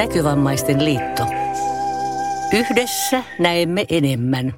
Näkövammaisten liitto. Yhdessä näemme enemmän.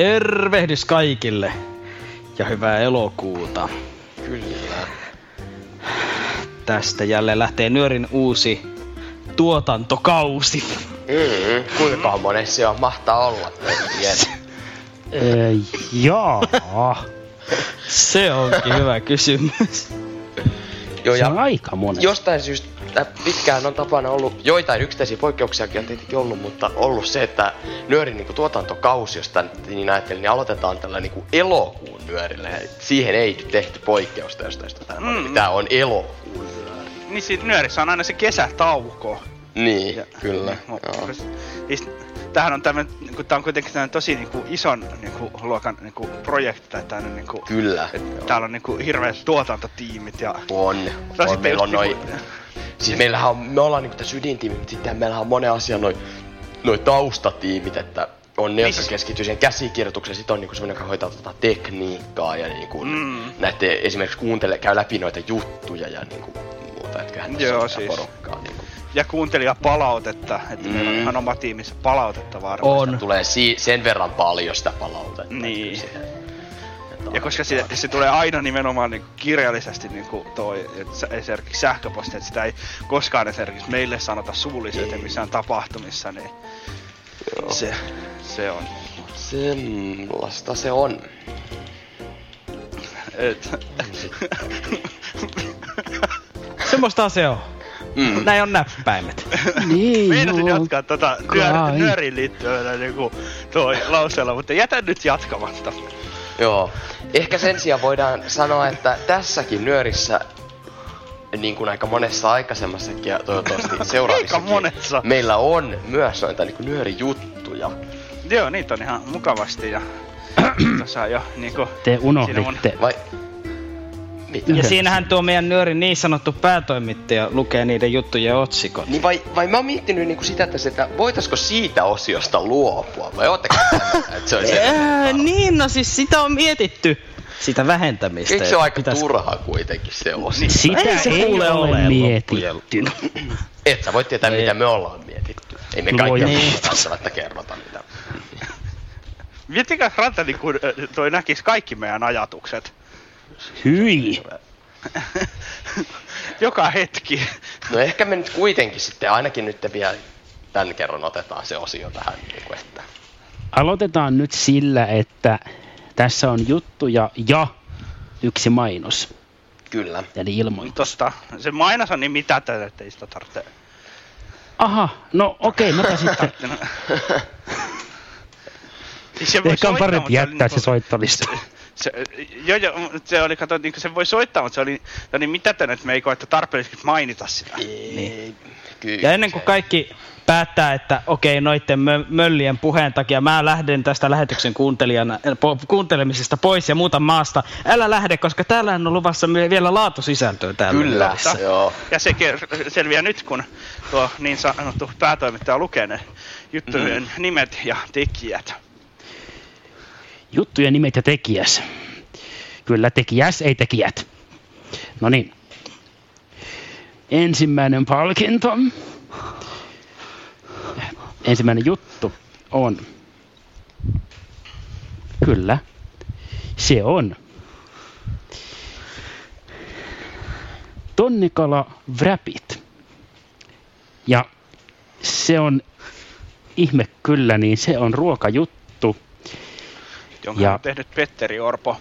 Tervehdys kaikille. Ja hyvää elokuuta. Kyllä. Tästä jälleen lähtee Nyörin uusi tuotantokausi. Mm, kuinka monen se on mahtaa olla? Jaa. Se onkin hyvä kysymys. Joo, Se on ja aika monen. jostain syystä pitkään on tapana ollut, joitain yksittäisiä poikkeuksiakin on tietenkin ollut, mutta ollut se, että nyörin niin tuotantokausi, jos tän niin ajattelin, niin aloitetaan tällä niin elokuun nyörillä. Ja siihen ei tehty poikkeusta jostain syystä. Tämä, Mm. tämä on elokuun nyöri. Niin siinä nyörissä on aina se kesätauko. Niin, Ja- kyllä. Niin, Joo. siis Tämähän on tämmönen, niinku, tää on kuitenkin tämmönen tosi niinku ison niinku, luokan niinku, projekti tai tämmönen niinku, Kyllä. et täällä on niinku hirveät tuotantotiimit ja On. tosi on meillä on niinku- noin Siis meillähän on, me ollaan niinku tässä ydintiimi, mutta sitten meillähän on monen asian noin noi taustatiimit, että on ne, Niin jotka siis- keskittyy siihen käsikirjoitukseen, sitten on niinku semmoinen, joka hoitaa tota tekniikkaa ja niinku Mm. näette esimerkiksi kuuntele, käy läpi noita juttuja ja niinku muuta, että kyllähän tässä Joo, on siis. porukkaa niinku. Ja kuuntelija palautetta, että mm. meillä on Mm. ihan oma tiimissä palautetta varmasti. On. Tulee si- sen verran paljon sitä palautetta. Niin. Ja koska se, se tulee aina nimenomaan niinku kirjallisesti niinku toi, et esimerkiksi sähköposti, että sitä ei koskaan esimerkiksi meille sanota suullisesti Ei. missään tapahtumissa, niin Joo. se, se on. Sellaista se on. Et, Semmoista se on. Mm. Näin on näppäimet. niin Meinasin joo. jatkaa tota kai. nyör, nyöriin liittyvänä niinku toi lauseella, mutta jätän nyt jatkamatta. Joo. Ehkä sen sijaan voidaan sanoa, että tässäkin nyörissä, niin kuin aika monessa aikaisemmassakin ja toivottavasti seuraavissakin, monessa. meillä on myös noita niin nyörijuttuja. Joo, niitä on ihan mukavasti ja tuossa on jo niinku... Te siinä unohditte. Vai? Mitä? Ja siinähän tuo meidän Nyörin niin sanottu päätoimittaja lukee niiden juttujen otsikot. Niin vai, vai mä oon miettinyt niinku sitä, että, se, että voitaisko siitä osiosta luopua? Vai ootteko että se olisi Ää, niin, no siis sitä on mietitty. Sitä vähentämistä. Eikö se ole aika Pitäis- turha kuitenkin se? Niin. Sitä Ei se ei ole ole mietitty. Et sä voit tietää, Ei. mitä me ollaan mietitty. Ei me Voi kaikki niin. välttämättä kerrota mitä. Miettikää Ranta niinku toi näkis kaikki meidän ajatukset. Hyi. Joka hetki. No ehkä me nyt kuitenkin sitten ainakin nyt vielä tämän kerran otetaan se osio tähän. Niin kuin, että Aloitetaan nyt sillä, että tässä on juttuja ja yksi mainos. kyllä. Eli ilmoitus. Tosta, se mainos on niin mitätön, että ei sitä tarvitse. Aha, no okei, okay, no sitten. Se Ehkä on parempi jättää oli se soittolista. Se, joo, joo, mutta se oli, kato, niin se voi soittaa, mutta se oli, se oli niin mitätön, että me ei koettu tarpeellisesti mainita sitä. Niin. Kyllä. Ja ennen kuin kaikki päättää, että okei, noitten mö- möllien puheen takia mä lähden tästä lähetyksen kuuntelijana, äh, po- kuuntelemisesta pois ja muuta maasta. Älä lähde, koska täällä on luvassa vielä laatusisältöä täällä. Kyllä, luvassa. joo. Ja se selviää nyt, kun tuo niin sanottu päätoimittaja lukee ne juttujen mm. nimet ja tekijät. Juttujen nimet ja tekijäs. Kyllä, tekijäs, ei tekijät. No niin. Ensimmäinen palkinto. Ensimmäinen juttu on. Kyllä. Se on. Tonnikala wrapit. Ja se on ihme kyllä, niin se on ruokajuttu. Jonka Ja- on tehnyt Petteri Orpo.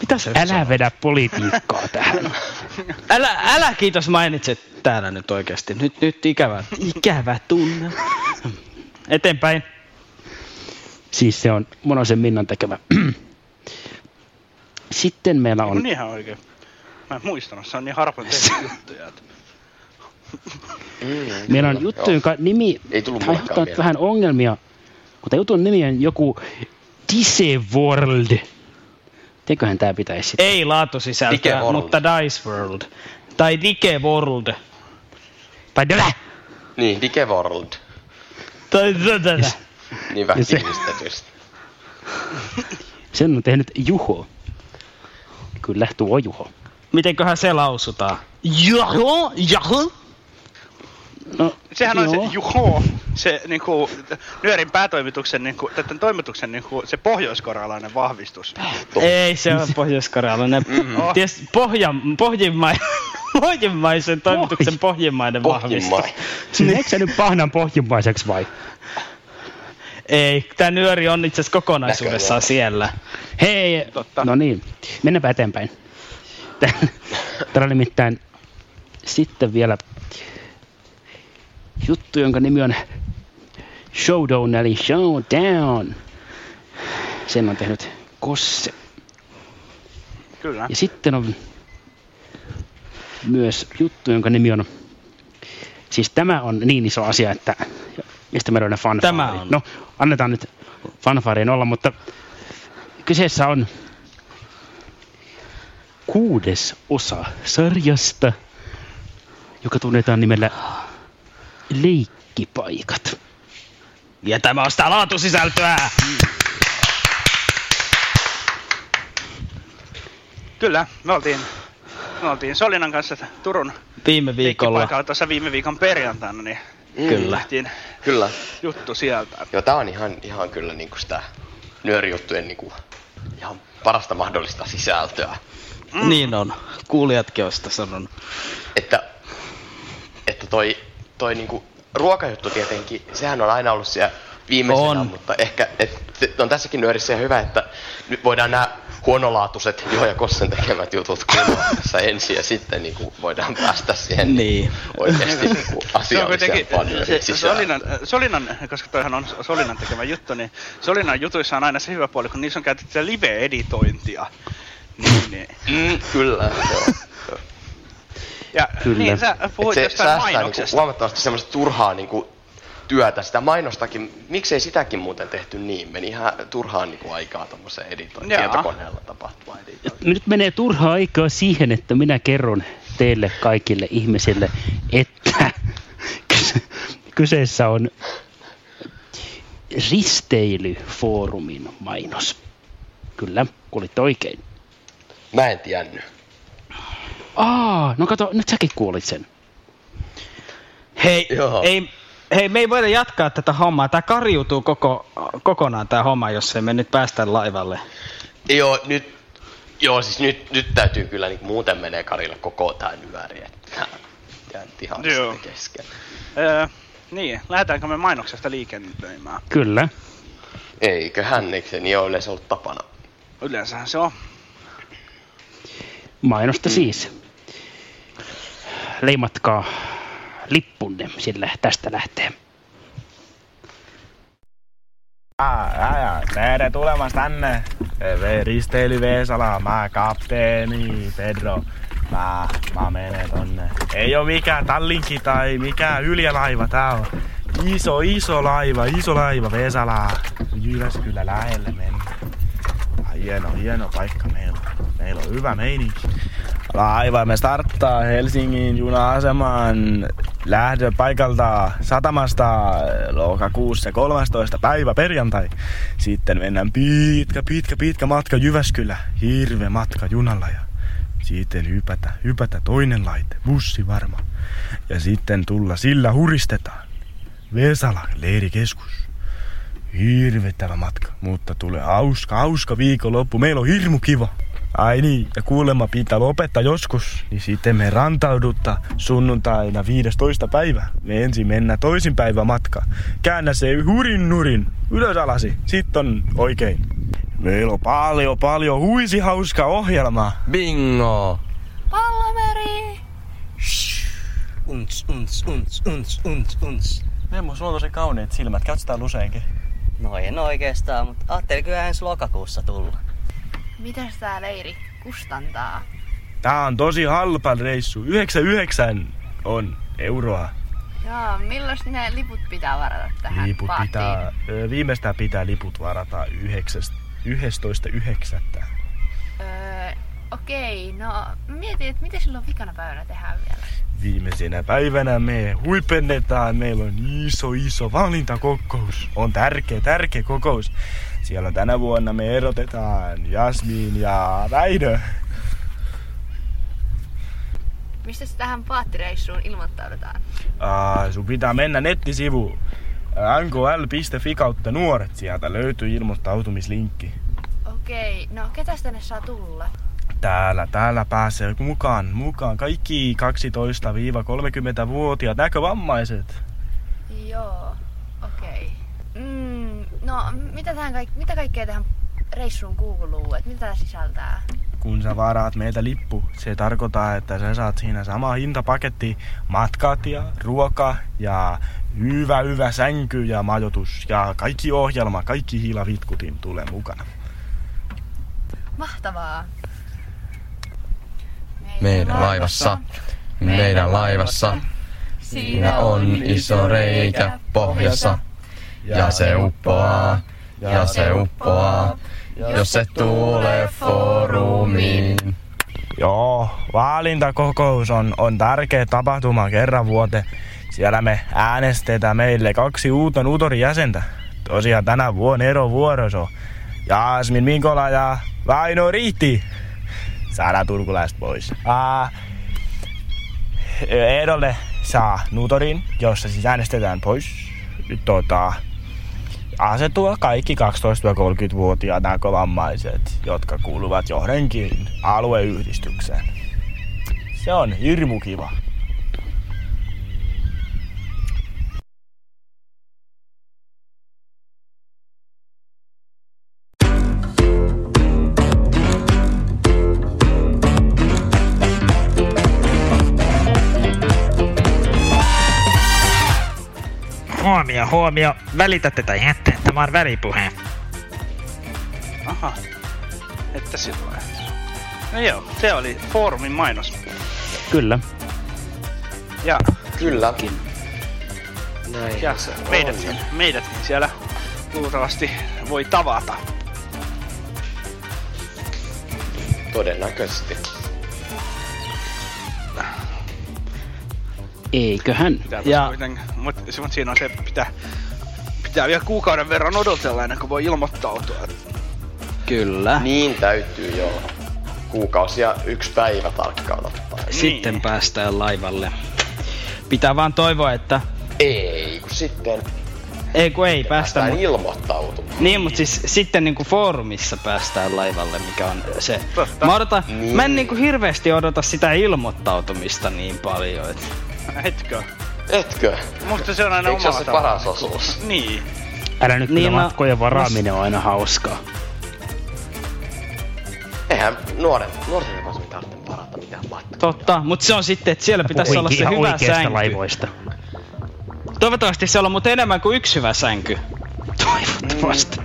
Mitä se Älä sanoo? vedä politiikkaa tähän. Älä, älä kiitos mainitset täällä nyt oikeasti. Nyt, nyt ikävä, ikävä tunne. Eteenpäin. Siis se on Monosen Minnan tekemä. Sitten meillä On niin ihan oikein. Mä en muistanut, se on niin harvoin tehty juttuja. Että... Mm, meillä on kyllä, juttu, jonka nimi Ei tullut mieleen. vähän ongelmia. Mutta jutun nimi on joku World. Teköhän tää pitäisi sitten? Ei laatusisältöä, Dike World. mutta Dice World. Tai Dike World. Tai Dälä! Niin, Dike World. Tai tätä. Niin vähän se- tiivistetysti. Sen on tehnyt Juho. Kyllä, tuo Juho. Mitenköhän se lausutaan? Jaho, jaho. No, Sehän on joo. se juho, se niinku, nyörin päätoimituksen, niinku, tämän toimituksen niinku, se pohjoiskorealainen vahvistus. Ei, se on pohjois-korealainen. Oh. Ties, pohja, pohjimma, pohjimmaisen toimituksen pohjimmainen vahvistus. Pohjimmainen. Siis eikö se nyt pahnan pohjimmaiseksi vai? Ei, tämä nyöri on itse asiassa kokonaisuudessaan Näköjään. siellä. Hei, Totta. no niin, mennäänpä eteenpäin. Täällä on nimittäin sitten vielä juttu, jonka nimi on Showdown eli Showdown. Sen on tehnyt Kosse. Kyllä. Ja sitten on myös juttu, jonka nimi on... Siis tämä on niin iso asia, että... Mistä me löydän fanfaari? Tämä on. No, annetaan nyt fanfaarien olla, mutta kyseessä on kuudes osa sarjasta, joka tunnetaan nimellä Leikkipaikat. Ja tämä on sitä laatusisältöä. Kyllä, me oltiin, me oltiin Solinan kanssa Turun Viime viikolla. leikkipaikalla tuossa viime viikon perjantaina, niin Kyllä. tehtiin Kyllä. juttu sieltä. Joo, tää on ihan, ihan kyllä niinku sitä nyörijuttujen niinku ihan parasta mahdollista sisältöä. Mm. Niin on. Kuulijatkin on sitä sanonut. Että, että toi, toi niinku ruokajuttu tietenkin, sehän on aina ollut siellä viimeisenä, On. mutta ehkä et, se on tässäkin nyörissä ihan hyvä, että nyt voidaan nämä huonolaatuiset Juho ja Kossen tekemät jutut kuunnella tässä ensin ja sitten niinku voidaan päästä siihen Niin. oikeasti niinku Se on asialliseen se, sisään. Solinan, Solinan, koska toihan on Solinan tekemä juttu, niin Solinan jutuissa on aina se hyvä puoli, kun niissä on käytetty live-editointia. Niin, niin. Mm, kyllä, joo. Ja Kyllä. niin, sä Et puhuit se jostain säästää niinku mainoksesta. huomattavasti semmoista turhaa niinku työtä. Sitä mainostakin, miksei sitäkin muuten tehty niin? Meni ihan turhaan niinku aikaa tommoseen editointiin, Jaa. tietokoneella tapahtuva editointi. Nyt menee turhaa aikaa siihen, että minä kerron teille kaikille ihmisille, että kyse- kyseessä on risteilyfoorumin mainos. Kyllä, kuulitte oikein. Mä en tiennyt. Aa, no kato, nyt säkin kuulit sen. Hei, Joo. ei, hei, me ei voida jatkaa tätä hommaa. Tämä karjuutuu koko, kokonaan tämä homma, jos ei me nyt päästä laivalle. Joo, nyt, joo, siis nyt, nyt täytyy kyllä niin muuten menee Karille koko tää nyöri, ihan Joo. kesken. Öö, niin, lähdetäänkö me mainoksesta liikennöimään? Kyllä. Eiköhän, eikö se niin ole yleensä ollut tapana? Yleensähän se on. Mainosta siis. Leimatkaa lippunne, sillä tästä lähtee. Jaa. Tere tulemasta tänne. Risteily Veesala, mä kapteeni Pedro. Mä, mä menen tonne. Ei oo mikään tallinki tai mikään yljälaiva, tää on iso, iso laiva, iso laiva Veesala. Jyväskylä lähelle mennä. Hieno, hieno paikka meillä. Meillä on hyvä meininki. Laiva me starttaa Helsingin juna-aseman lähdöpaikalta satamasta lokakuussa 13. päivä perjantai. Sitten mennään pitkä, pitkä, pitkä matka Jyväskylä. Hirve matka junalla ja sitten hypätä, hypätä toinen laite, bussi varma. Ja sitten tulla sillä huristetaan. Vesala, leirikeskus. Hirvittävä matka, mutta tulee hauska, hauska viikonloppu. Meillä on hirmu kiva. Ai niin, ja kuulemma pitää lopettaa joskus, niin sitten me rantaudutta sunnuntaina 15. päivä. Me ensin mennään toisin päivä matka. Käännä se hurin nurin, ylös alasi, sitten on oikein. Meillä on paljon, paljon huisi hauska ohjelma. Bingo! Pallameri! Unts, unts, unts, unts, unts, unts. Memmo, sulla on tosi kauneet silmät. Käytetään useinkin. No en oikeastaan, mutta ajattelin kyllä ensi lokakuussa tulla. Mitäs tää leiri kustantaa? Tää on tosi halpa reissu. 99 on euroa. Joo, milloin ne liput pitää varata tähän Liput paattiin? pitää, ö, viimeistään pitää liput varata 11.9. Öö, okei, no mietin, että mitä silloin vikana päivänä tehdään vielä. Viimeisenä päivänä me huipennetaan. Meillä on iso, iso valintakokous. On tärkeä, tärkeä kokous. Siellä on tänä vuonna me erotetaan Jasmin ja Väinö. Mistä se tähän paattireissuun ilmoittaudutaan? Uh, sun pitää mennä nettisivuun nkl.fi kautta nuoret. Sieltä löytyy ilmoittautumislinkki. Okei, no ketäs tänne saa tulla? Täällä, täällä pääsee mukaan, mukaan kaikki 12-30-vuotiaat näkövammaiset. Joo, okei. Mm, no, mitä, tähän kaik- mitä kaikkea tähän reissuun kuuluu? Et mitä tää sisältää? Kun sä varaat meiltä lippu, se tarkoittaa, että sä saat siinä sama hintapaketti matkat ja ruoka ja hyvä, hyvä sänky ja majoitus ja kaikki ohjelma, kaikki hiilavitkutin tulee mukana. Mahtavaa. Meidän laivassa, meidän laivassa, siinä on iso reikä pohjassa. Ja se uppoaa, ja se uppoaa, jos se tulee foorumiin. Joo, valintakokous on, on tärkeä tapahtuma kerran vuoteen. Siellä me äänestetään meille kaksi uutta Nutorin jäsentä. Tosiaan tänä vuonna erovuoros on Jasmin Minkola ja Vaino Riitti. Saadaan turkulaiset pois. Ää, ehdolle saa Nutorin, jossa siis äänestetään pois. Tota, asettua kaikki 12-30-vuotiaat näkövammaiset, jotka kuuluvat johonkin alueyhdistykseen. Se on hirmu kiva. Huomio, huomio. Välitätte tai ette. Tämä on välipuhe. Aha. Että silloin. No joo, se oli foorumin mainos. Kyllä. Ja, Kyllä. Näin. ja se meidät, on. siellä, meidätkin siellä luultavasti voi tavata. Todennäköisesti. Eiköhän. Pitää Ja- kuitenkin, mutta mut siinä on se, pitää, pitää vielä kuukauden verran odotella ennen kuin voi ilmoittautua. Kyllä. Niin täytyy joo. Kuukausi ja yksi päivä tarkkaan ottaen. Sitten Niin. päästään laivalle. Pitää vaan toivoa, että... Ei, kun sitten Ei kun ei päästä, päästään ilmoittautumaan. Niin, mutta siis sitten niinku foorumissa päästään laivalle, mikä on se. Totta. Mä, odotan, Niin. mä en niinku hirveästi odota sitä ilmoittautumista niin paljon. Et. Hetkö? Etkö? Musta se on aina Eikö se se paras osuus? Niin. Älä nyt Niin kyllä mä- matkojen mä- varaaminen on aina hauskaa. Eihän nuoren, nuorten ei tarvitse parata mitään matkaa. Totta, mutta se on sitten, että siellä pitäisi olla se hyvä sänky. laivoista. Toivottavasti siellä on mutta enemmän kuin yksi hyvä sänky. Toivottavasti.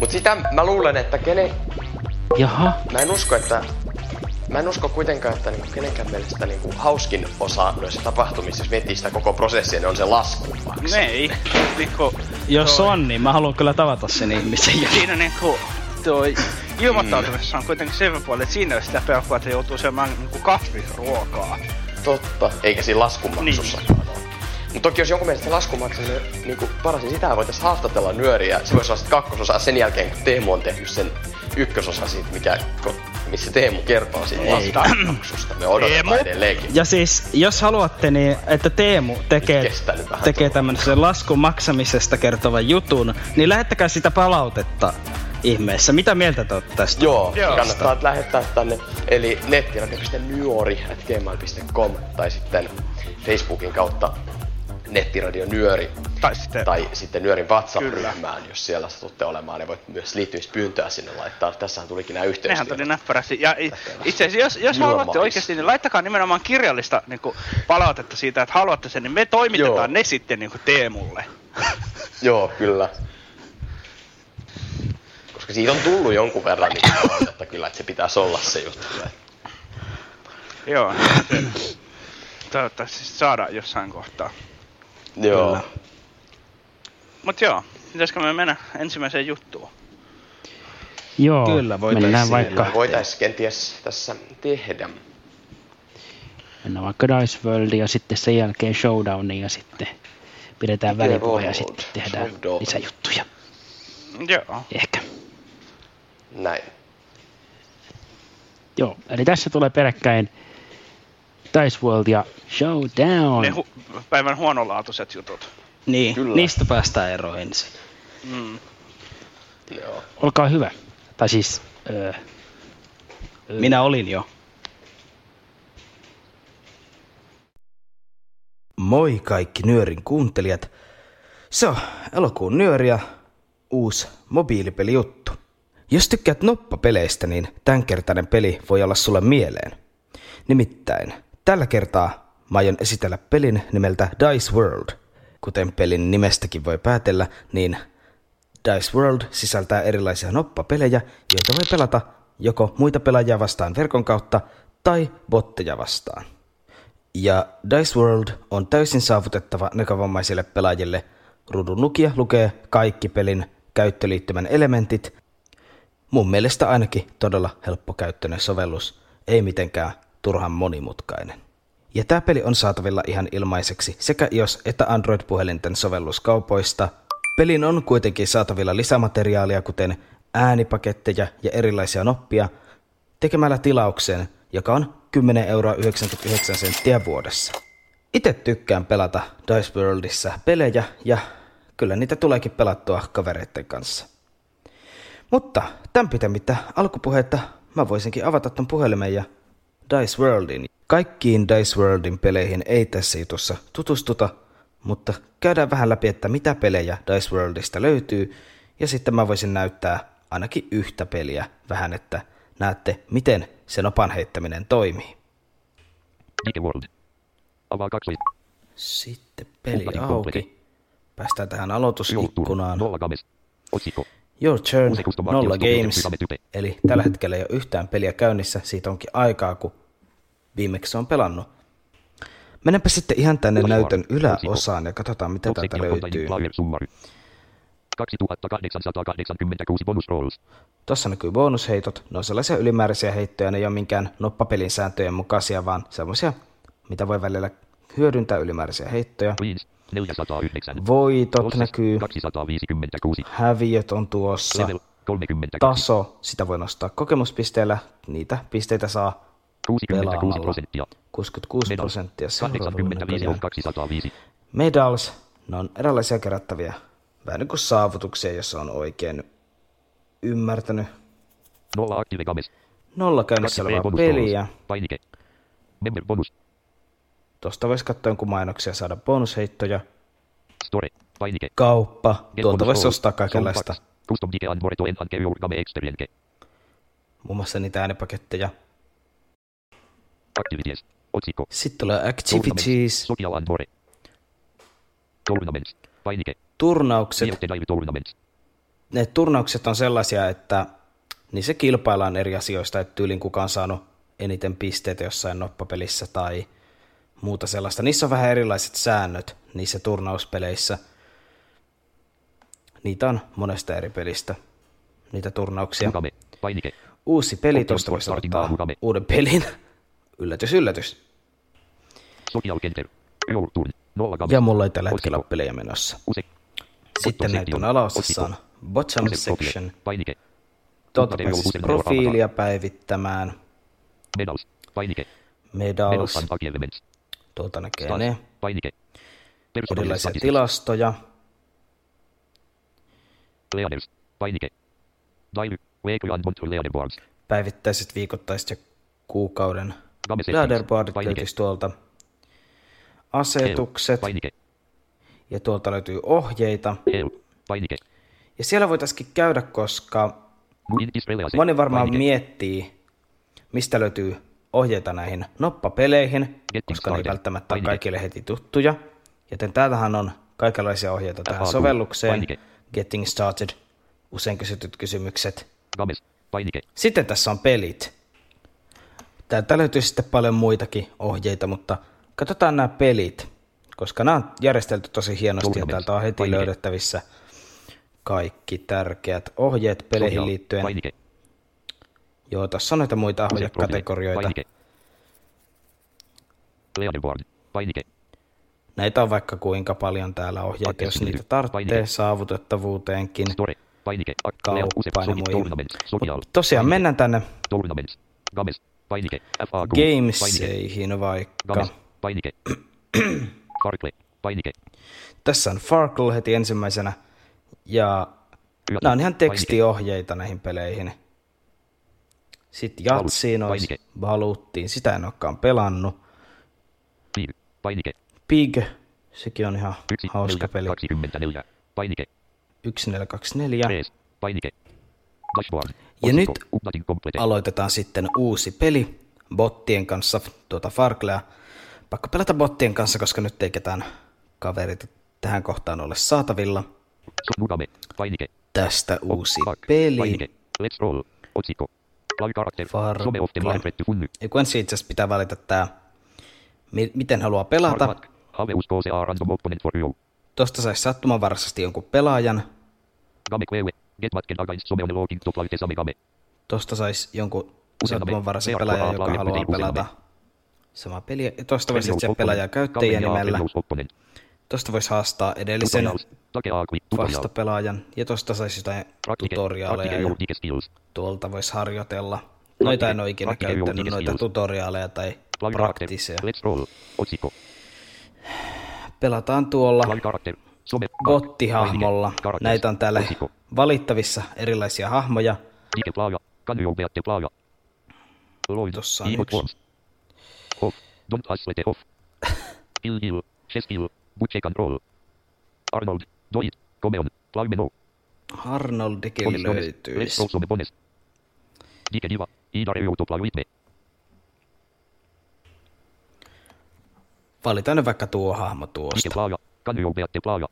Mut sitä mä luulen, että kenen... Jaha. Mä en usko, että... Mä en usko kuitenkaan, että niinku kenenkään mielestä niinku hauskin osa noissa tapahtumissa, jos miettii sitä koko prosessia, niin on se lasku. Ei. Niinku, Jos toi- on, niin mä haluan kyllä tavata sen ihmisen. Siinä niinku toi ilmoittautumisessa on kuitenkin se puoli, että siinä ei sitä pelkoa, että joutuu syömään niinku kasvisruokaa. Totta, eikä siinä laskumaksussakaan niin. Mutta toki jos jonkun mielestä se laskumaksu, niin niinku paras, niin sitä voitaisiin haastatella nyöriä. Se voisi olla sitten kakkososa sen jälkeen, kun Teemu on tehnyt sen ykkösosa siitä, mikä, missä Teemu kertoo siitä laskumaksusta. Me odotetaan Teemu? edelleenkin. Ja siis, jos haluatte, niin että Teemu tekee, tekee tämmöisen laskun maksamisesta kertovan jutun, niin lähettäkää sitä palautetta ihmeessä. Mitä mieltä te olette tästä? Joo, Joo. kannattaa lähettää tänne, eli nettiradio.nyori.gmail.com tai sitten Facebookin kautta nettiradio Nyöri Tai sitten... tai sitten Nyörin WhatsApp-ryhmään, jos siellä satutte olemaan, niin voit myös liittymispyyntöä sinne laittaa. Tässähän tulikin nämä Nehän yhteystiedot. tuli näppärästi. Ja itse asiassa, jos, jos haluatte mahis. oikeasti, niin laittakaa nimenomaan kirjallista niin kuin, palautetta siitä, että haluatte sen, niin me toimitetaan Joo. ne sitten niin kuin Teemulle. Joo, kyllä. Koska siitä on tullut jonkun verran niin palautetta kyllä, että se pitäisi olla se juttu. Joo, toivottavasti sit saadaan jossain kohtaa. Joo. Kyllä. Mut joo, pitäisikö me mennä ensimmäiseen juttuun? Joo, Kyllä, voitaisiin mennään vaikka, Voitaisiin kenties tässä tehdä. mennään vaikka Dice Worldiin ja sitten sen jälkeen Showdowniin ja sitten pidetään välipuhe ja World? sitten tehdään Showdown. lisäjuttuja. Joo. Ehkä. Näin. Joo, eli tässä tulee peräkkäin Dice World ja Showdown. Ne hu- päivän huonolaatuiset jutut. Niin, Kyllä. niistä päästään eroon ensin. Mm. Joo. Olkaa hyvä. Tai siis, öö, Minä olin jo. Moi kaikki Nyörin kuuntelijat. Se on elokuun Nyöri ja uusi mobiilipelijuttu. Jos tykkäät noppapeleistä, niin tämänkertainen peli voi olla sulle mieleen. Nimittäin, tällä kertaa mä aion esitellä pelin nimeltä Dice World. Kuten pelin nimestäkin voi päätellä, niin Dice World sisältää erilaisia noppapelejä, joita voi pelata joko muita pelaajia vastaan verkon kautta tai botteja vastaan. Ja Dice World on täysin saavutettava näkövammaisille pelaajille. Ruudun lukija lukee kaikki pelin käyttöliittymän elementit. Mun mielestä ainakin todella helppokäyttöinen sovellus, ei mitenkään turhan monimutkainen. Ja tämä peli on saatavilla ihan ilmaiseksi sekä iOS- että Android-puhelinten sovelluskaupoista. Pelin on kuitenkin saatavilla lisämateriaalia, kuten äänipaketteja ja erilaisia noppia, tekemällä tilauksen, joka on 10,99 euroa vuodessa. Itse tykkään pelata Dice Worldissa pelejä ja kyllä niitä tuleekin pelattua kavereiden kanssa. Mutta tämän pitemmittä alkupuhetta mä voisinkin avata ton puhelimen ja Dice Worldin. Kaikkiin Dice Worldin peleihin ei tässä jutussa tutustuta, mutta käydään vähän läpi, että mitä pelejä Dice Worldista löytyy, ja sitten mä voisin näyttää ainakin yhtä peliä vähän, että näette, miten se nopan heittäminen toimii. Dike World. Avaa kaksois. Sitten peli auki. Päästään tähän aloitusikkunaan. Otsikko. Your turn, nolla games. Eli tällä hetkellä ei ole yhtään peliä käynnissä, siitä onkin aikaa, kun viimeksi on pelannut. Mennäänpä sitten ihan tänne näytön yläosaan ja katsotaan mitä täältä löytyy. Containin Player Summary. 2886 bonus rolls. Tuossa näkyy bonusheitot. Ne on sellaisia ylimääräisiä heittoja, ne ei ole minkään noppapelin sääntöjen mukaisia, vaan sellaisia, mitä voi välillä hyödyntää ylimääräisiä heittoja. Wins. 409. Voitot Losses. näkyy, 256. häviöt on tuossa, Level 32. taso, sitä voi nostaa kokemuspisteellä, niitä pisteitä saa 66 pelaamalla. prosenttia. 66 Medals. prosenttia seuraavalla 85 on näköjään. 205. Medals, ne on erilaisia kerättäviä vähän niin kuin saavutuksia, jos on oikein ymmärtänyt. Nolla games. Nolla käynnissä olevaa peliä. Painike. Member bonus. Tuosta voisi katsoa jonkun mainoksia saada bonusheittoja. Store. Painike. Kauppa, tuolta voisi ostaa kaikenlaista. Custom dike and more to enhance your game experience. Muun muassa niitä äänipaketteja. Activities. Otsikko. Sitten tulee activities, Social and more. Tournaments. Painike. turnaukset. Tournaments. Ne turnaukset on sellaisia, että niissä kilpaillaan eri asioista, että tyylin kuka on saanut eniten pisteitä jossain noppapelissä tai muuta sellaista. Niissä on vähän erilaiset säännöt niissä turnauspeleissä. Niitä on monesta eri pelistä, niitä turnauksia. Uusi peli, tuosta voisi ottaa uuden pelin. yllätys, yllätys. Ja mulla ei tällä hetkellä ole pelejä menossa. Sitten näitä on alaosassa on bottom section. Tuolta pääsisi uuden profiilia päivittämään. Medals. Medals. Tuolta näkee ne. Painike. Erilaisia tilastoja. Leaders. Painike. Dive. Weekly and monthly leaderboards. Päivittäiset, viikoittaiset ja kuukauden leaderboardit löytyisi tuolta. Asetukset, Painike. Ja tuolta löytyy ohjeita. Painike. Ja siellä voitaisiin käydä, koska moni varmaan miettii, mistä löytyy ohjeita näihin noppapeleihin, Getting koska ne ei välttämättä ole kaikille heti tuttuja. Joten täältähän on kaikenlaisia ohjeita tähän sovellukseen. Getting started, usein kysytyt kysymykset. Sitten tässä on pelit. Täältä löytyy sitten paljon muitakin ohjeita, mutta katsotaan nämä pelit, koska nämä on järjestelty tosi hienosti ja täältä on heti löydettävissä kaikki tärkeät ohjeet peleihin liittyen. Joo, tässä on näitä muita. Painike. Näitä on vaikka kuinka paljon täällä ohjeita, jos niitä tarvitsee saavutettavuuteenkin. Kauppaan. Use. ja muihin. Social. Tosiaan mennään tänne. Gameseihin vaikka. Tässä on Farkle heti ensimmäisenä. Ja nämä on ihan tekstiohjeita näihin peleihin. Sitten Jatsiin olisi. Baluttiin, sitä en olekaan pelannut. Pig. Painike. Pig, sekin on ihan Yksi. hauska neljä, peli. 24. Painike. 1424. Frees. Painike. Dashboard. Ja nyt aloitetaan sitten uusi peli bottien kanssa, tuota Farklea. Pakko pelata bottien kanssa, koska nyt ei ketään kaverit tähän kohtaan ole saatavilla. Tästä uusi peli. Painike. Let's roll. Otsikko. Funny. Ja kun ensin itse pitää valita tää, mi- miten haluaa pelata. Se. Tosta saisi sattumanvaraisesti jonkun pelaajan. Tosta saisi jonkun sattumanvaraisen pelaajan, joka haluaa pelata peliä. Ja tosta voisi opponent. pelaajaa käyttäjän Game nimellä. Tosta voisi haastaa edellisen vastapelaajan. Ja tosta saisi jotain tutoriaaleja. Ja tuolta voisi harjoitella. Noita en ole ikinä käyttänyt, noita tutoriaaleja tai praktisia. Pelataan tuolla bottihahmolla. Näitä on täällä valittavissa erilaisia hahmoja. Tossa on yksi. Worms. Off. Don't isolate off. Kill Hill. Chess Hill. Control. Arnold. Doit. Arnoldikin. Let's löytyisi. roll some bones. Dike diva. Ida reuto plaiuitte. Valitaan nyt vaikka tuo hahmo Dike tuosta. plaaja. Kan you beatte plaaja.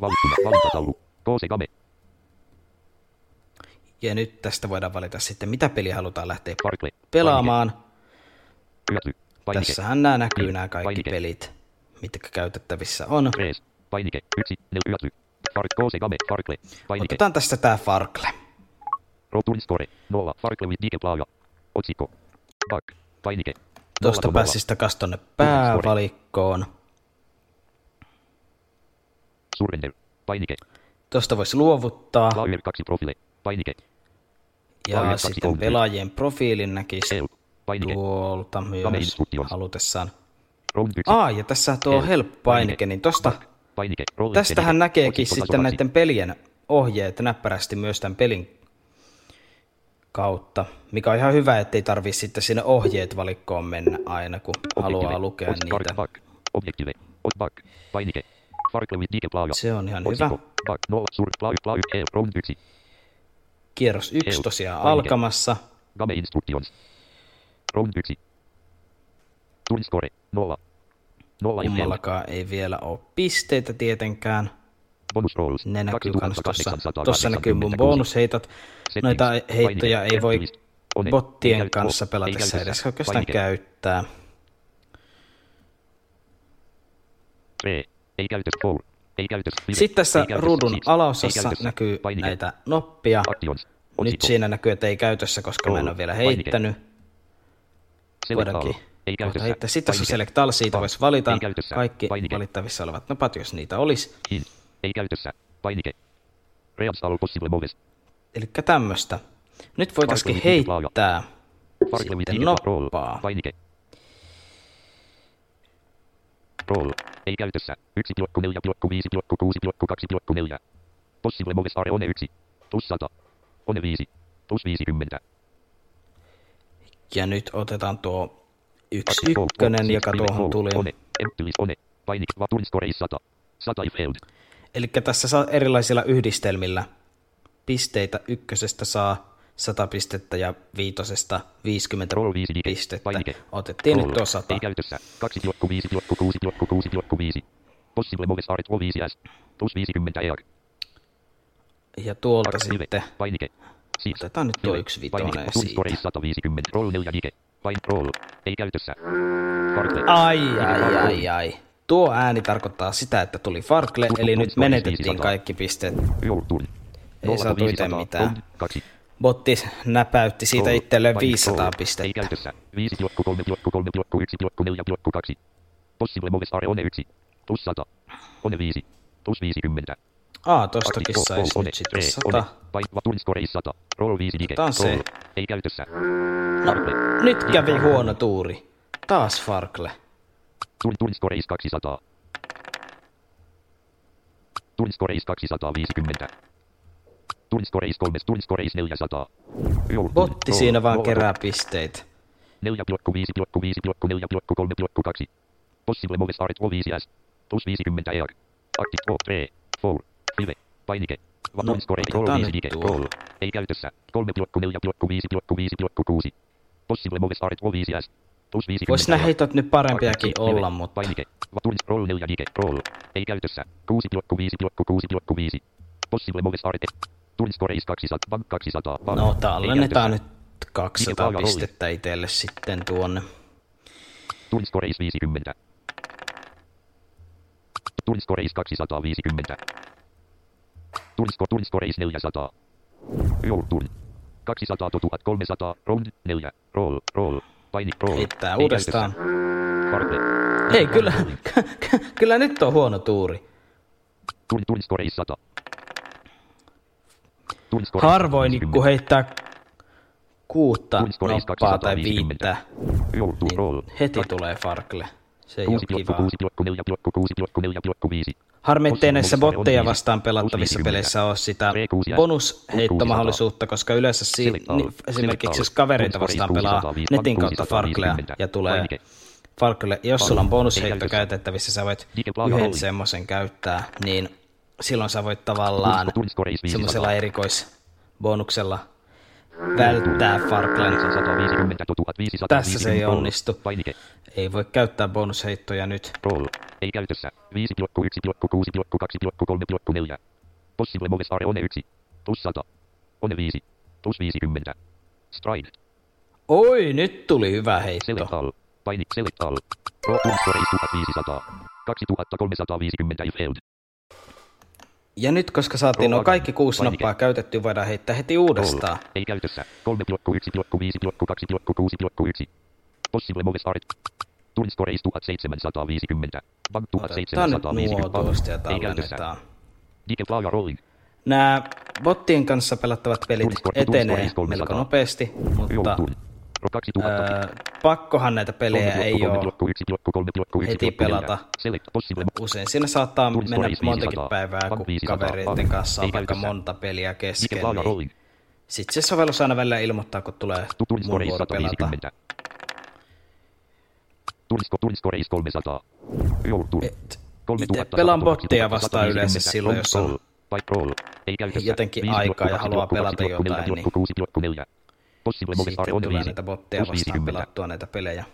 Valittuna. Valintataulu. Koose game. Ja nyt tästä voidaan valita sitten, mitä peliä halutaan lähteä pelaamaan. Tässähän nämä näkyy nämä kaikki pelit, mitkä käytettävissä on. Frees. Painike. Yksi. Nel. Fark. Koose game. Farkle. Painike. Otetaan tästä tää Farkle. Rotuun score. Nolla. Farkle with Dike plaaja. Otsikko. Back. Painike. Tuosta pääsisi takas tonne päävalikkoon. Surrender. Painike. Tuosta voisi luovuttaa. Player 2 profile. Painike. Ja Player sitten pelaajien profiilin näkisi. Painike. tuolta myös halutessaan. Round 1. Aa, ja tässä tuo Help. help-painike, niin tosta, Painike. Tästähän näkeekin sitten näiden pelien ohjeet näppärästi myös tämän pelin kautta, mikä on ihan hyvä, ettei tarvii sitten sinne ohjeet valikkoon mennä aina, kun haluaa lukea niitä. Se on ihan hyvä. 1. Kierros yksi Help. tosiaan alkamassa. Game instructions. Round 1. Turn score. Nolla. Nolla. Kummallakaan ei vielä ole pisteitä tietenkään. Bonus rolls. Ne näkyy kans tossa. 2886. Tossa näkyy mun bonusheitot. Noita heittoja ei voi bottien käytä- kanssa pelatessa edes oikeastaan käyttää. Ei. Four. Ei. Sitten tässä ruudun. Ei alaosassa näkyy näitä noppia. Nyt siinä näkyy, että ei käytössä, koska mä en ole vielä heittänyt. Voidaankin. Ei käytössä. heittää. Sitten Painike. Select All, siitä voisi valita kaikki Painike. valittavissa olevat nopat, jos niitä olisi. Hint. Ei käytössä. Painike. Reals all possible moves. Eli tämmöstä. Nyt voitaisiin heittää sitten noppaa. Painike. Roll. Ei käytössä. 1,4,5,6,2,4. Possible moves are one 1. Plus 100. One 5. Plus 50. Ja nyt otetaan tuo yksi ykkönen, joka tuohon tuli. One. Empty list one. Painike. Va turn score is 100. Sata if failed. Eli tässä saa erilaisilla yhdistelmillä pisteitä. Ykkösestä saa 100 pistettä ja viitosesta 50 Roll 5 pistettä. Painike. Otettiin Roll. nyt tuo 100. Ei käytössä. 2,5,6,6,5. Possible moves are 5 s. Plus 50 EAG. Ja tuolta sitten Painike. Siis. otetaan nyt tuo yksi vitonen siitä. score is 150. Roll 4 dike. Pain roll. Ei käytössä. Farkle. Ai, ai, ai, ai. Tuo ääni tarkoittaa sitä, että tuli Farkle, eli nyt menetettiin kaikki pisteet. Ei saatu itse 500. mitään. 2. Botti näpäytti siitä itselleen Painike. 500 Roll. Ei pistettä. käytössä. 5,3,3,1,4,2. Possible moves are one 1. Plus 100. One 5. Plus 50. Aa, tostakin Akti, sais one, nyt sitten tre, 100. one. Pain tull score is 100. Roll 5 dike. Otetaan se. Ei käytössä. No, nyt kävi huono tuuri. Taas Farkle. Is 200. Tull score is 250. Tull score is 3. Tull score is 400. Joutun. Botti Roll. siinä vaan Roll. kerää pisteitä. 4,5,5,4,3,2. Possible moves are 5 s. Plus 50 EAG. Akti 3, 4, 5. Painike. No, Tull score otetaan 5 nyt dike. tuo. Roll. Ei käytössä. 3,4,5,5,6. Possible moves are 5 s. Plus 50 Vois nää heitot nyt parempiakin olla, live. mutta Painike. Tull roll 4 dike. Roll. Ei käytössä. 6,5,6,5. Possible moves are Tull score is 200. Bank 200. Bank. no tallennetaan nyt 200 Mikä rooli? pistettä itselle sitten tuonne. Tull score is 50. Tull score is 250. Tull score, tull score is 400. Joutun. 200 to 1300. Round 4. Roll, roll. Paini, roll. Heittää Ei uudestaan. käytössä. Farkle. Ei, kyllä, kyllä nyt on huono tuuri. Tull, tull score is 100. Tull score is Harvoin 150. kun heittää kuutta noppaa tai 250. viittä, niin heti tulee Farkle. Se ei ole kivaa. 6,6,4,6,6,5. Harmi, ettei näissä botteja vastaan pelattavissa peleissä ole sitä bonusheittomahdollisuutta, koska yleensä si- niin, esimerkiksi jos kavereita vastaan pelaa netin kautta 650. Farklea ja tulee. Farklelle, jos sulla on Ei bonusheitto käytettävissä, sä voit yhden semmoisen käyttää, niin silloin sä voit tavallaan Tull score is 500. semmoisella erikoisbonuksella välttää Farklen. 950 to 1550. Tässä se ei onnistu. Painike. Ei voi käyttää bonusheittoja nyt. Roll. Ei käytössä. 5,1,6,3,4. Possible moves are one 1. Plus 100. One 5. Plus 50. Stride. Oi, nyt tuli hyvä heitto. Select all. Paini. Select all. Score is 1500. 2350 if held. Ja nyt, koska saatiin nuo Roll kaikki kuusi painike. nappaa käytettyä, voidaan heittää heti Roll. uudestaan. Ei käytössä. 3,1,5,2,6,1. Possible moves are Tull score is 1750. Bank Otetaan nyt 1750. nuo tuosta ja Ei käytössä. tallennetaan. Dike plaga rolling. Nämä bottien kanssa pelattavat pelit etenee is 300. melko nopeasti, mutta Joutun. Ro 2000. ää, pakkohan näitä pelejä ei ole heti pelata. Usein siinä saattaa mennä montakin 500. päivää, kun Bank 500. kavereiden kanssa on vaikka monta peliä kesken. Niin sitten se sovellus aina välillä ilmoittaa, kun tulee mun vuoro pelata. 150. Tull score, tull score is 300. Joutun. Et 3000. Itse pelaan botteja vastaan yleensä silloin, jos on jotenkin aikaa ja haluaa pelata jotain, niin 6,4. Possible on tulee 5. näitä botteja vastaan pelattua näitä pelejä.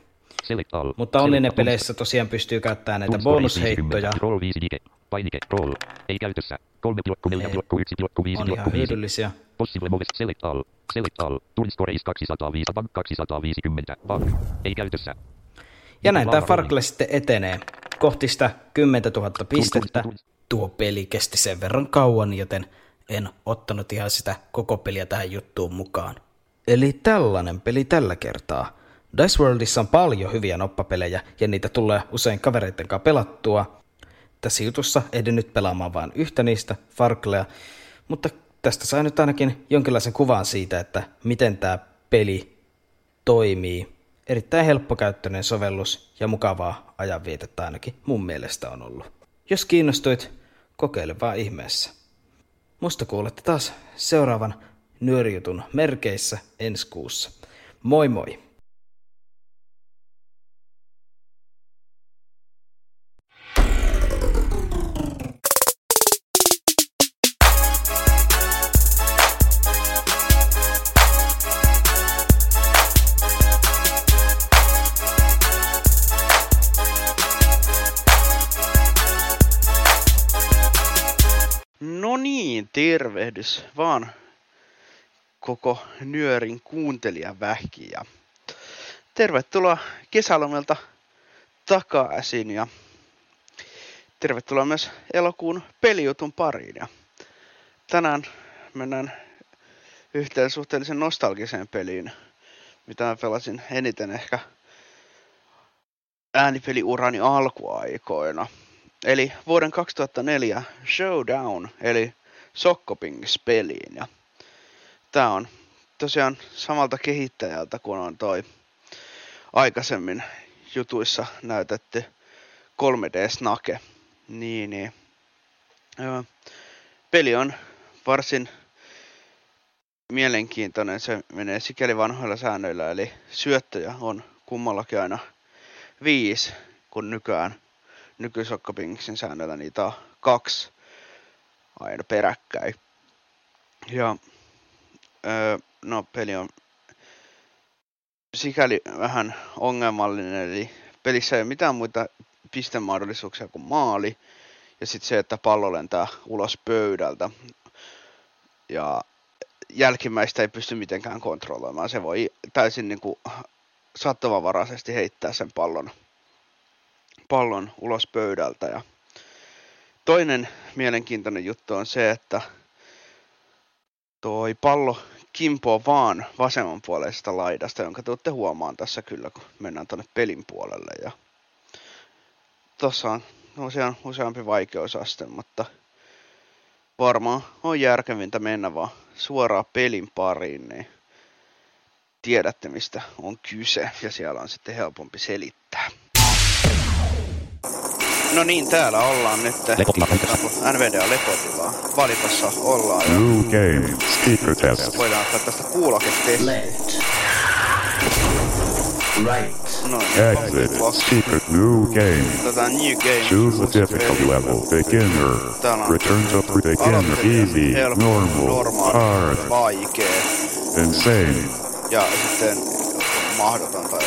Mutta Onninen peleissä tosiaan pystyy käyttämään näitä bonusheittoja. 50. Roll 5 dike. Painike. Roll. Ei käytössä. 3,4,1,5. On ihan hyödyllisiä. Possible moves. Select all. Select all. Tull score is 205. Bank 250. Bank. Ei käytössä. Ja näin tämä Lava Farkle sitten etenee kohti sitä 10 000 pistettä. Tuo peli kesti sen verran kauan, joten en ottanut ihan sitä koko peliä tähän juttuun mukaan. Eli tällainen peli tällä kertaa. Dice Worldissa on paljon hyviä noppapelejä ja niitä tulee usein kavereiden kanssa pelattua. Tässä jutussa ehdin nyt pelaamaan vain yhtä niistä, Farklea, mutta tästä sai nyt ainakin jonkinlaisen kuvan siitä, että miten tämä peli toimii. Erittäin helppokäyttöinen sovellus ja mukavaa ajanvietettä ainakin mun mielestä on ollut. Jos kiinnostuit, kokeile vaan ihmeessä. Musta kuulette taas seuraavan nyörijutun merkeissä ensi kuussa. Moi moi! No niin, tervehdys vaan koko nyörin kuuntelijaväki ja tervetuloa kesälomelta takaisin ja tervetuloa myös elokuun pelijutun pariin ja tänään mennään yhteen suhteellisen nostalgiseen peliin, mitä mä pelasin eniten ehkä äänipeliurani alkuaikoina. Eli vuoden 2004 Showdown, eli Sokkopingis-peliin. Ja tää on tosiaan samalta kehittäjältä kuin on toi aikaisemmin jutuissa näytetty 3D-snake. Niin, niin. Joo. Peli on varsin mielenkiintoinen. Se menee sikäli vanhoilla säännöillä, eli syöttöjä on kummallakin aina viisi, kun nykyään nykysokkopingsin säännöillä niitä on kaksi aina peräkkäin. Ja öö, no peli on sikäli vähän ongelmallinen, eli pelissä ei ole mitään muita pistemahdollisuuksia kuin maali. Ja sitten se, että pallo lentää ulos pöydältä. Ja jälkimmäistä ei pysty mitenkään kontrolloimaan. Se voi täysin niin kuin sattumanvaraisesti heittää sen pallon, pallon ulos pöydältä. Ja toinen mielenkiintoinen juttu on se, että toi pallo kimpoo vaan vasemmanpuoleisesta laidasta, jonka tuutte huomaan tässä kyllä, kun mennään tuonne pelin puolelle. Ja tossa on tosiaan useampi vaikeusaste, mutta varmaan on järkevintä mennä vaan suoraan pelin pariin, niin tiedätte mistä on kyse ja siellä on sitten helpompi selittää. No niin, täällä ollaan nyt. NVDA Lepotilaa. Valikossa ollaan. New game. Speaker test. voidaan ottaa tästä kuuloketestiä. Right. No Exit. Speaker. New game. Tätä New Game. Choose a difficulty level. Beginner. Return to beginner. Easy. Normal. Hard. Vaikee. Insane. Ja sitten mahdoton tai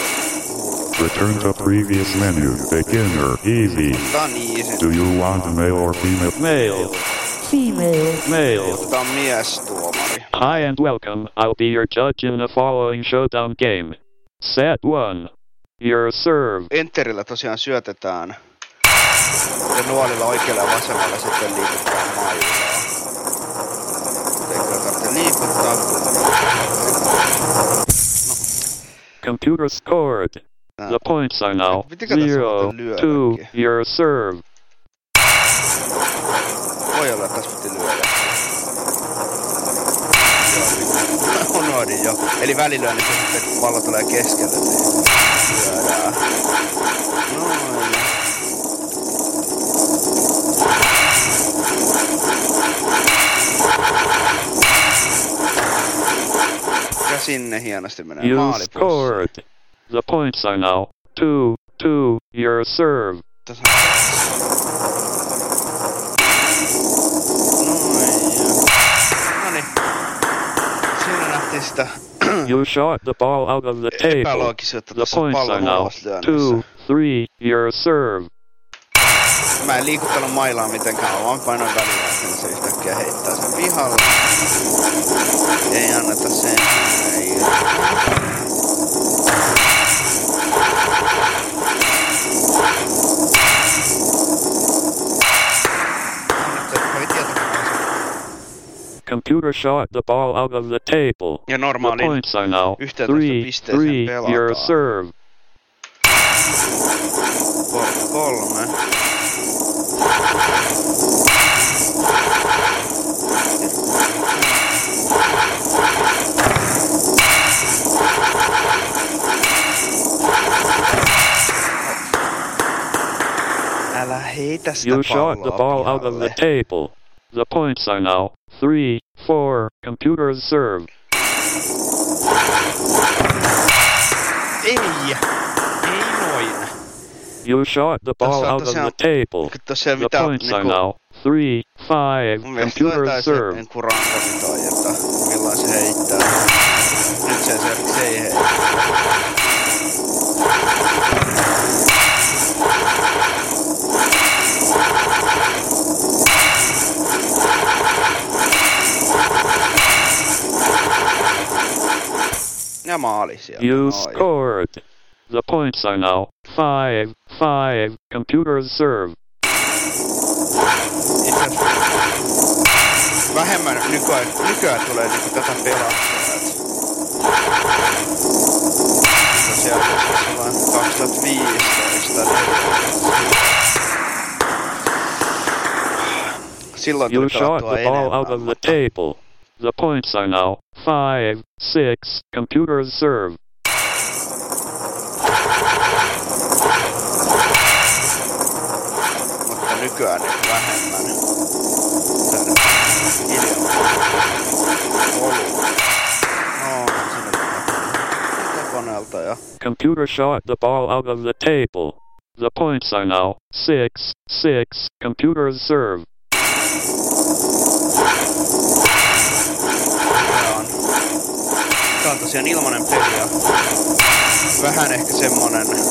Return to previous menu. Beginner. Easy. Tää on easy. Do you want male or female? Male. Female. Male. Tää mies tuomari. Hi and welcome. I'll be your judge in the following showdown game. Set 1. Your serve. Enterillä tosiaan syötetään. Ja nuolilla oikealle ja vasemmalle sitten liikuttaa mailaa. Eikä tarvitse. Computer scored. The points are now Pitikö tässä 0 muuten lyödä 2 your serve. Voi olla, että tässä piti lyödä. Unohdin jo. Eli välilyönnissä sitten kun pallo tulee keskelle, niin lyödään. Noin. Ja sinne hienosti menee You maali. scored. The points are now 2 2 your serve. Tässä Noin. Siinä nähtiin sitä You shot the ball out of the table. epäloogisuutta The points are now uloslyönnissä. 2 3 your serve. Mä en liikuttanut mailaa mitenkään, vaan painoin välillä, että se yhtäkkiä heittää sen pihalle. Ei anneta sen. Ei. Computer shot the ball out of the table. Ja The points are now 11 3 pisteeseen 3 pelataan. your serve. Kolme, kolme. Älä heitä sitä You shot the ball out of the table. The points are now 3 4 computer's serve. Ei! Ei noin. You shot the ball out of the table. Tässä The mitään points are niinku- now 3 5 Mun mielestä toi computer's taisi serve. niinku rankasin toi, että milloin se heittää. Nyt se selvästi ei heitä. maali sieltä. You noin. scored. The points are now five, five. Computers serve. Vähemmän nykyään, nykyään tulee niinku tätä pelattua. Tosiaan vain 2015 Silloin You tuli pelattua enemmän. Out of the table. The points are now five, six. Computers serve. mutta nykyään niin vähemmän. Tää nyt hiljaa. Ollut. No, sinne tietokoneelta ja Computer shot the ball out of the table. The points are now six, six. Computers serve. On, tää on tosiaan ilmanen peli ja vähän ehkä semmonen miten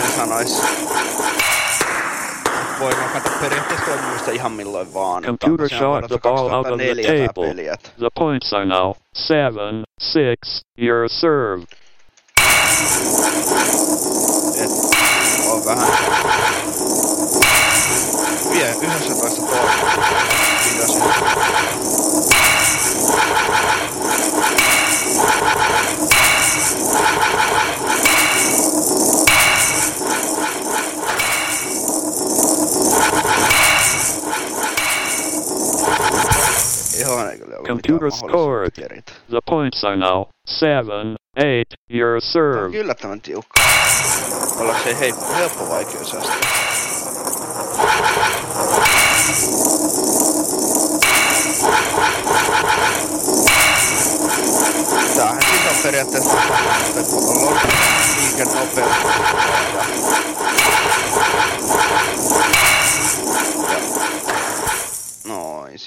sen sanois voi hakata periaatteessa toimimista ihan milloin vaan. Computer shot the ball out of the 2004 tää table. The points are now seven, six. Your serve. Et on vähän vie 11 toista pitäisi Ihan ei Computer scored. The points are now seven, eight. Your serve. on yllättävän tiukka. Ollaanko se hei, helppo vaikeusaste? Tämähän siis on periaatteessa pallon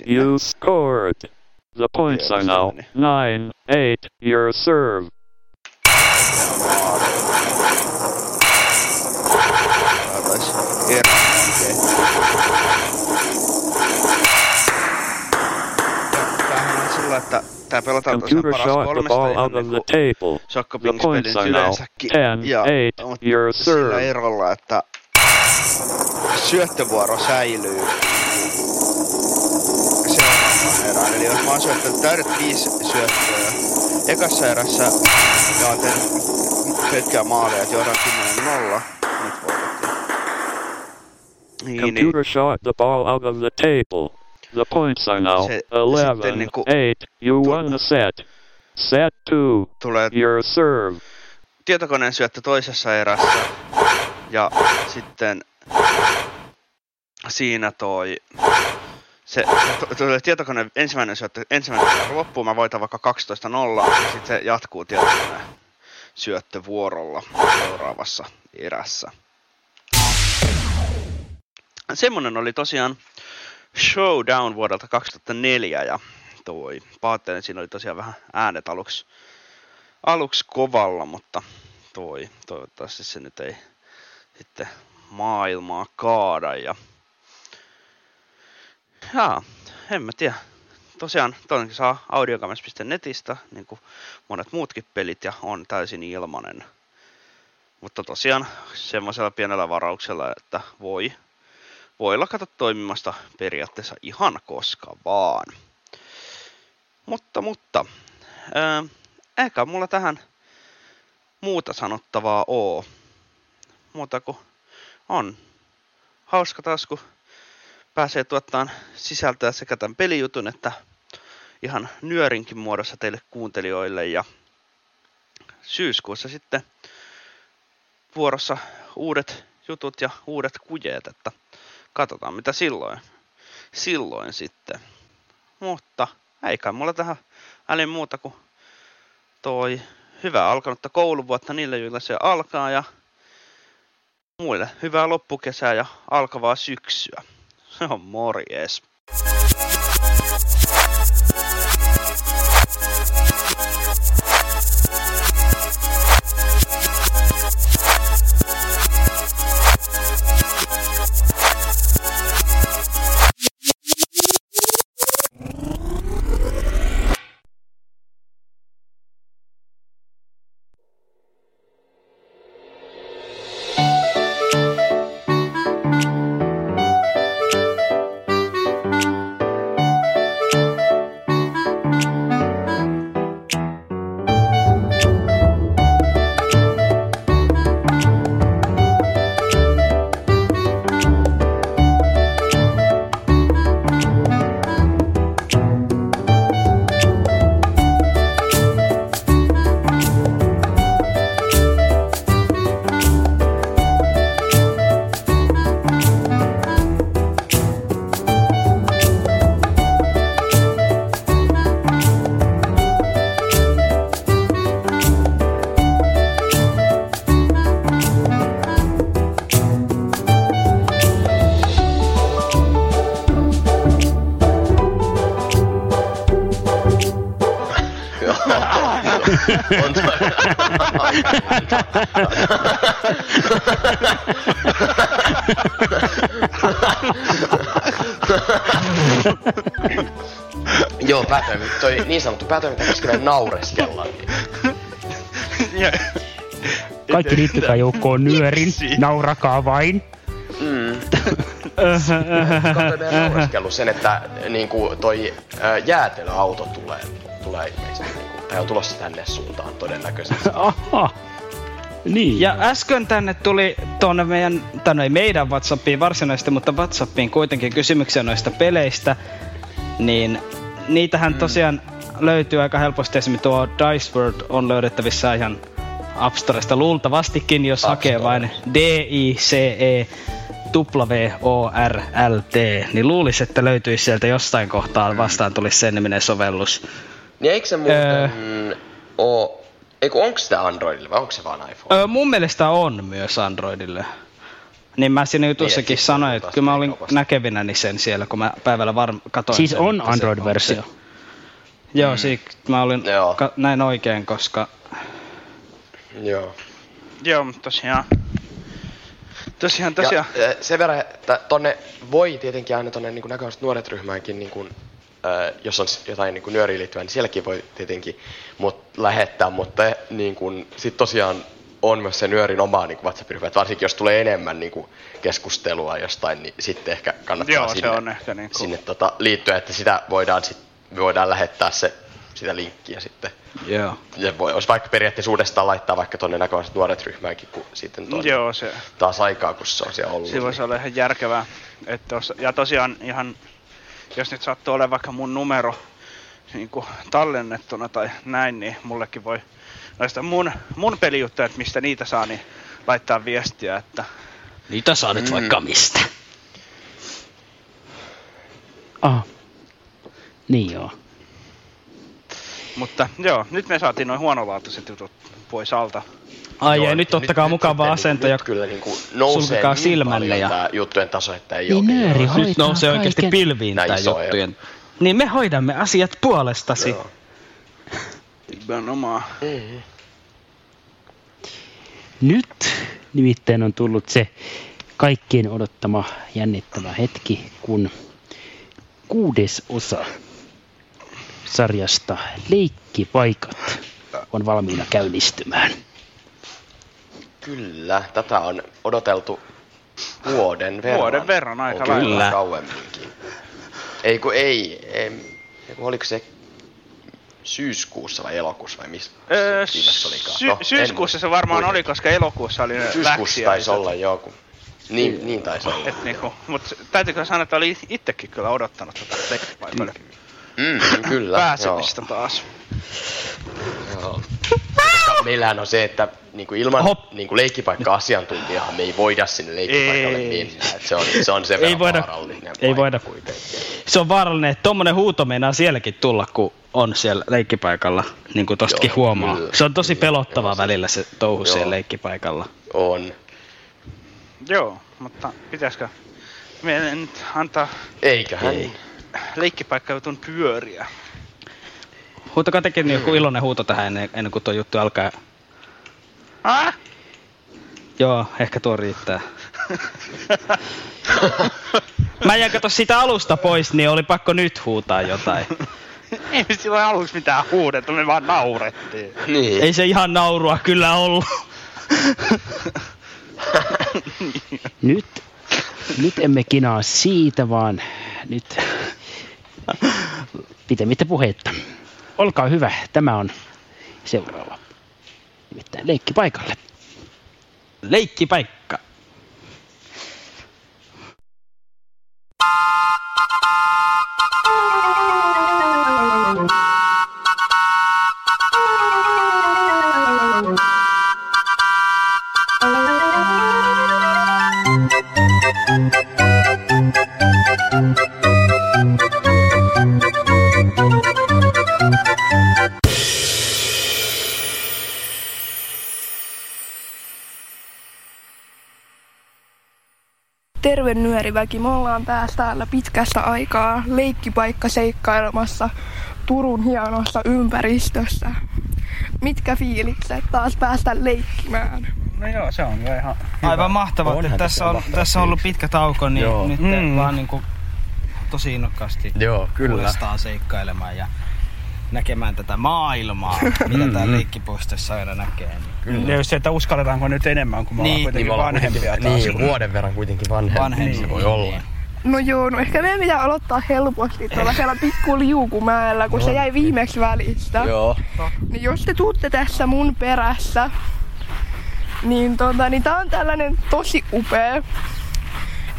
You scored. The points are now nine, eight. Your serve. Saatais ero oikein. Ja Tämähän on sillä, että tää pelataan tosiaan Computer paras shot the kolmesta ball ihan out of niinku the table. The Sokkopingspelin points are now yleensäkin. ten, Ja eight. mut Your sillä serve. erolla, että syöttövuoro säilyy Eli jos mä oon syöttänyt täydet viisi syöttöä ekassa erässä ja oon tehnyt pitkää maalia, että johdaan 10-0, nyt voitettiin. Niin, niin. Computer shot the ball out of the table. The points are now Se- eleven, sitten niinku- eight. You won the set. Set two. Tulee Your serve. tietokoneen syöttö toisessa erässä ja sitten siinä toi se, se tu- tulee tietokoneen ensimmäinen syöttö, ensimmäinen erä loppuu, mä voitan vaikka 12-0 ja sitten se jatkuu tietokoneen syöttövuorolla seuraavassa erässä. Semmonen oli tosiaan Showdown vuodelta 2004 ja toi, pahoittelen, siinä oli tosiaan vähän äänet aluksi, aluksi kovalla, mutta toi, toivottavasti se nyt ei sitten maailmaa kaada ja Jaa, en mä tiedä. Tosiaan toinenkin saa audiokamers.netistä, niin kuin monet muutkin pelit, ja on täysin ilmanen. Mutta tosiaan semmoisella pienellä varauksella, että voi, voi lakata toimimasta periaatteessa ihan koska vaan. Mutta, mutta, ää, eikä mulla tähän muuta sanottavaa oo. Muuta kuin on hauska taas, kun pääsee tuottamaan sisältöä sekä tämän pelijutun että ihan nyörinkin muodossa teille kuuntelijoille. Ja syyskuussa sitten vuorossa uudet jutut ja uudet kujeet, että katsotaan mitä silloin, silloin sitten. Mutta eikä mulla tähän väliin muuta kuin toi hyvää alkanutta kouluvuotta niille, joilla se alkaa ja muille hyvää loppukesää ja alkavaa syksyä. On morjes. Päätoimi, toi niin sanottu päätoiminta käskee naureskella. Kaikki liittykää joukkoon nyörin, naurakaa vain. Mm. Katsoin meidän naureskellut sen, että niinku toi ää, jäätelöauto tulee, tulee ilmeisesti, niinku, tai on tulossa tänne suuntaan todennäköisesti. Aha. Niin. Ja äsken tänne tuli tuonne meidän, tai no ei meidän Whatsappiin varsinaisesti, mutta Whatsappiin kuitenkin kysymyksiä noista peleistä. Niin niitähän mm. tosiaan löytyy aika helposti. Esimerkiksi tuo Dice World on löydettävissä ihan App Storesta luultavastikin, jos App hakee vain D-I-C-E W-O-R-L-T, niin luulisi, että löytyisi sieltä jostain kohtaa vastaan tulisi sen niminen sovellus. Niin eikö se muuten öö, oo... Eiku, onko sitä Androidille vai onko se vaan iPhone? Öö, mun mielestä on myös Androidille. Niin mä siinä jutussakin sanoin, että kyllä mä olin näkevinäni sen siellä, kun mä päivällä varm katoin Siis sen, on Android-versio? Joo, mm. siitä mä olin Joo. Ka- näin oikein, koska... Joo. Joo, mutta tosiaan Tosiaan, tosiaan. Ja, sen verran, että tonne voi tietenkin aina tonne niin näköiset nuoret ryhmäänkin, niin kuin, äh, jos on jotain niin nyöriin liittyvää, niin sielläkin voi tietenkin mut lähettää, mutta niin kuin, sit tosiaan on myös se nyörin oma niin WhatsApp-ryhmä, että varsinkin jos tulee enemmän niin kuin, keskustelua jostain, niin sitten ehkä kannattaa Joo, sinne, se on ehkä niin kuin... sinne tota, liittyä, että sitä voidaan, sit, voidaan lähettää se, sitä linkkiä sitten Joo. Ja voi, olisi vaikka periaatteessa uudestaan laittaa vaikka tuonne näköiset nuoret ryhmäänkin, kun sitten tuonne Joo, se. taas aikaa, kun se on siellä ollut. Se voisi olla ihan järkevää. Että tos, ja tosiaan ihan, jos nyt sattuu olemaan vaikka mun numero niin kuin tallennettuna tai näin, niin mullekin voi näistä mun, mun pelijuttuja, että mistä niitä saa, niin laittaa viestiä, että... Niitä saa nyt mm. vaikka mistä. Ah. Niin joo. Mutta joo, nyt me saatiin noin huonolaatuiset jutut pois alta. Ai joo, ei, nyt ottakaa nyt, mukavaa nyt, asento ja kyllä niin kuin nousee niin silmälle ja... Juttujen taso, että ei niin ole... Nööri nyt nousee kaiken. oikeasti pilviin tää juttujen. Niin me hoidamme asiat puolestasi. Joo. Nimenomaan. Mm-hmm. Nyt nimittäin on tullut se kaikkien odottama jännittävä hetki, kun kuudes osa sarjasta Leikkipaikat on valmiina käynnistymään. Kyllä, tätä on odoteltu vuoden verran. Vuoden verran aika lailla. kauemminkin. Ei kun ei, ei, kun oliko se syyskuussa vai elokuussa vai missä öö, se olikaan? Sy- no, syyskuussa se varmaan oli, koska elokuussa oli ne Syyskuussa taisi olla joku. Niin, niin taisi olla. Et niinku, mut täytyykö sanoa, että oli itsekin kyllä odottanut tätä leikkipaikalle. Mm, kyllä. Pääsemistä joo. taas. Joo. Koska meillähän on se, että niin kuin ilman niin kuin leikkipaikka-asiantuntijahan me ei voida sinne leikkipaikalle mennä. Että se on se, on se ei voida, vaarallinen Ei voida. Kuitenkin. Se on vaarallinen, että tommonen huuto meinaa sielläkin tulla, kun on siellä leikkipaikalla, niin kuin tostakin Joo, huomaa. Kyllä, se on tosi kyllä, pelottavaa välillä se touhu Joo. siellä leikkipaikalla. On. Joo, mutta pitäisikö meidän nyt antaa... Eiköhän. Ei leikkipaikka jutun pyöriä. Huutakaa tekin niin joku iloinen huuto tähän ennen, ennen kuin tuo juttu alkaa. Ah? Joo, ehkä tuo riittää. Mä jäin kato siitä alusta pois, niin oli pakko nyt huutaa jotain. Ei me silloin aluksi mitään huudettu, me vaan naurettiin. Niin. Ei se ihan naurua kyllä ollut. nyt, nyt emme kinaa siitä, vaan nyt pitemmittä puhetta. Olkaa hyvä, tämä on seuraava. Nimittäin leikki paikalle. Leikkipaikka. terve nyöriväki. Me ollaan taas täällä pitkästä aikaa leikkipaikka seikkailemassa Turun hienossa ympäristössä. mitkä fiilikset taas päästä leikkimään? No joo, se on kyllä ihan Aivan mahtavaa, että tässä on, tässä on ollut pitkä tauko, niin Joo. nyt mm. vaan niinku tosi innokkaasti Joo, kyllä. uudestaan seikkailemaan ja näkemään tätä maailmaa, mitä tää mm. leikkipuistossa aina näkee. Niin. Kyllä. Ja just se, että uskalletaanko nyt enemmän, kun me ollaan Niin, kuitenkin me ollaan vanhempia kuitenkin- taas. Niin, vuoden verran kuitenkin vanhempia. Vanhempia, Niin se voi niin. olla. No joo, no ehkä meidän pitää aloittaa helposti tuolla siellä pikku liukumäellä, kun se jäi viimeksi välistä. Joo. Niin jos te tuutte tässä mun perässä, niin, tota, niin tää on tällainen tosi upea.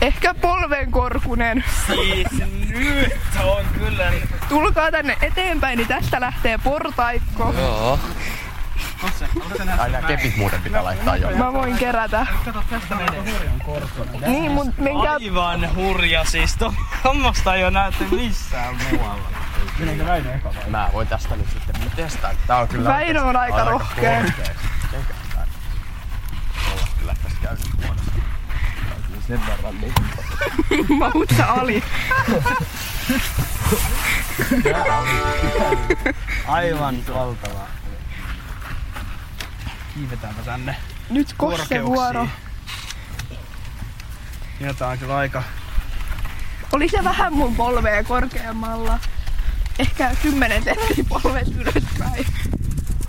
Ehkä polvenkorkunen. Siis nyt on kyllä... Tulkaa tänne eteenpäin, niin tästä lähtee portaikko. Joo. Ai nää kepit muuten pitää laittaa jo. Mä voin kerätä. Kato, tästä menee. Niin, mut menkää... Aivan hurja siis. To, tommasta ei oo nähty missään muualla. Meneekö Väinö eka vai? Mä voin tästä nyt sitten mä testaan. Tää on kyllä... Väinö on aika rohkea. korkea. Eikä tää olla kyllä tässä käynyt huonosti. Täytyy sen verran niin. Mahut sä ali. Aivan valtava. Kiivetäänpä tänne. Nyt vuoro. Ja tää on kyllä aika... Oli se vähän mun polvea korkeammalla. Ehkä 10 senttiä polvet ylöspäin.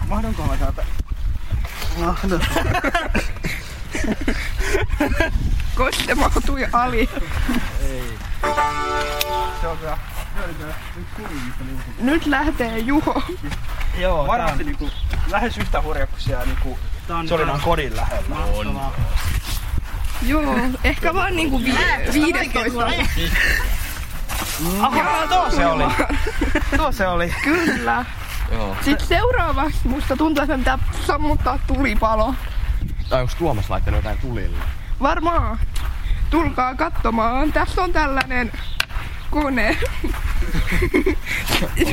Mahdonko mä täältä? Mahdon. Koste mahtui ali. Ei. Se on kyllä... Nyt lähtee Juho. Joo, varmasti niinku lähes yhtä hurja kuin siellä niinku Solinan kodin lähellä. On. Joo, ehkä vaan niinku vi- 15. Aha, tuo se oli. Tuo se oli. Kyllä. Joo. Sitten seuraavaksi musta tuntuu, että pitää sammuttaa tulipalo. Tai onks Tuomas laittanut jotain tulille? Varmaan. Tulkaa katsomaan. Tässä on tällainen kone.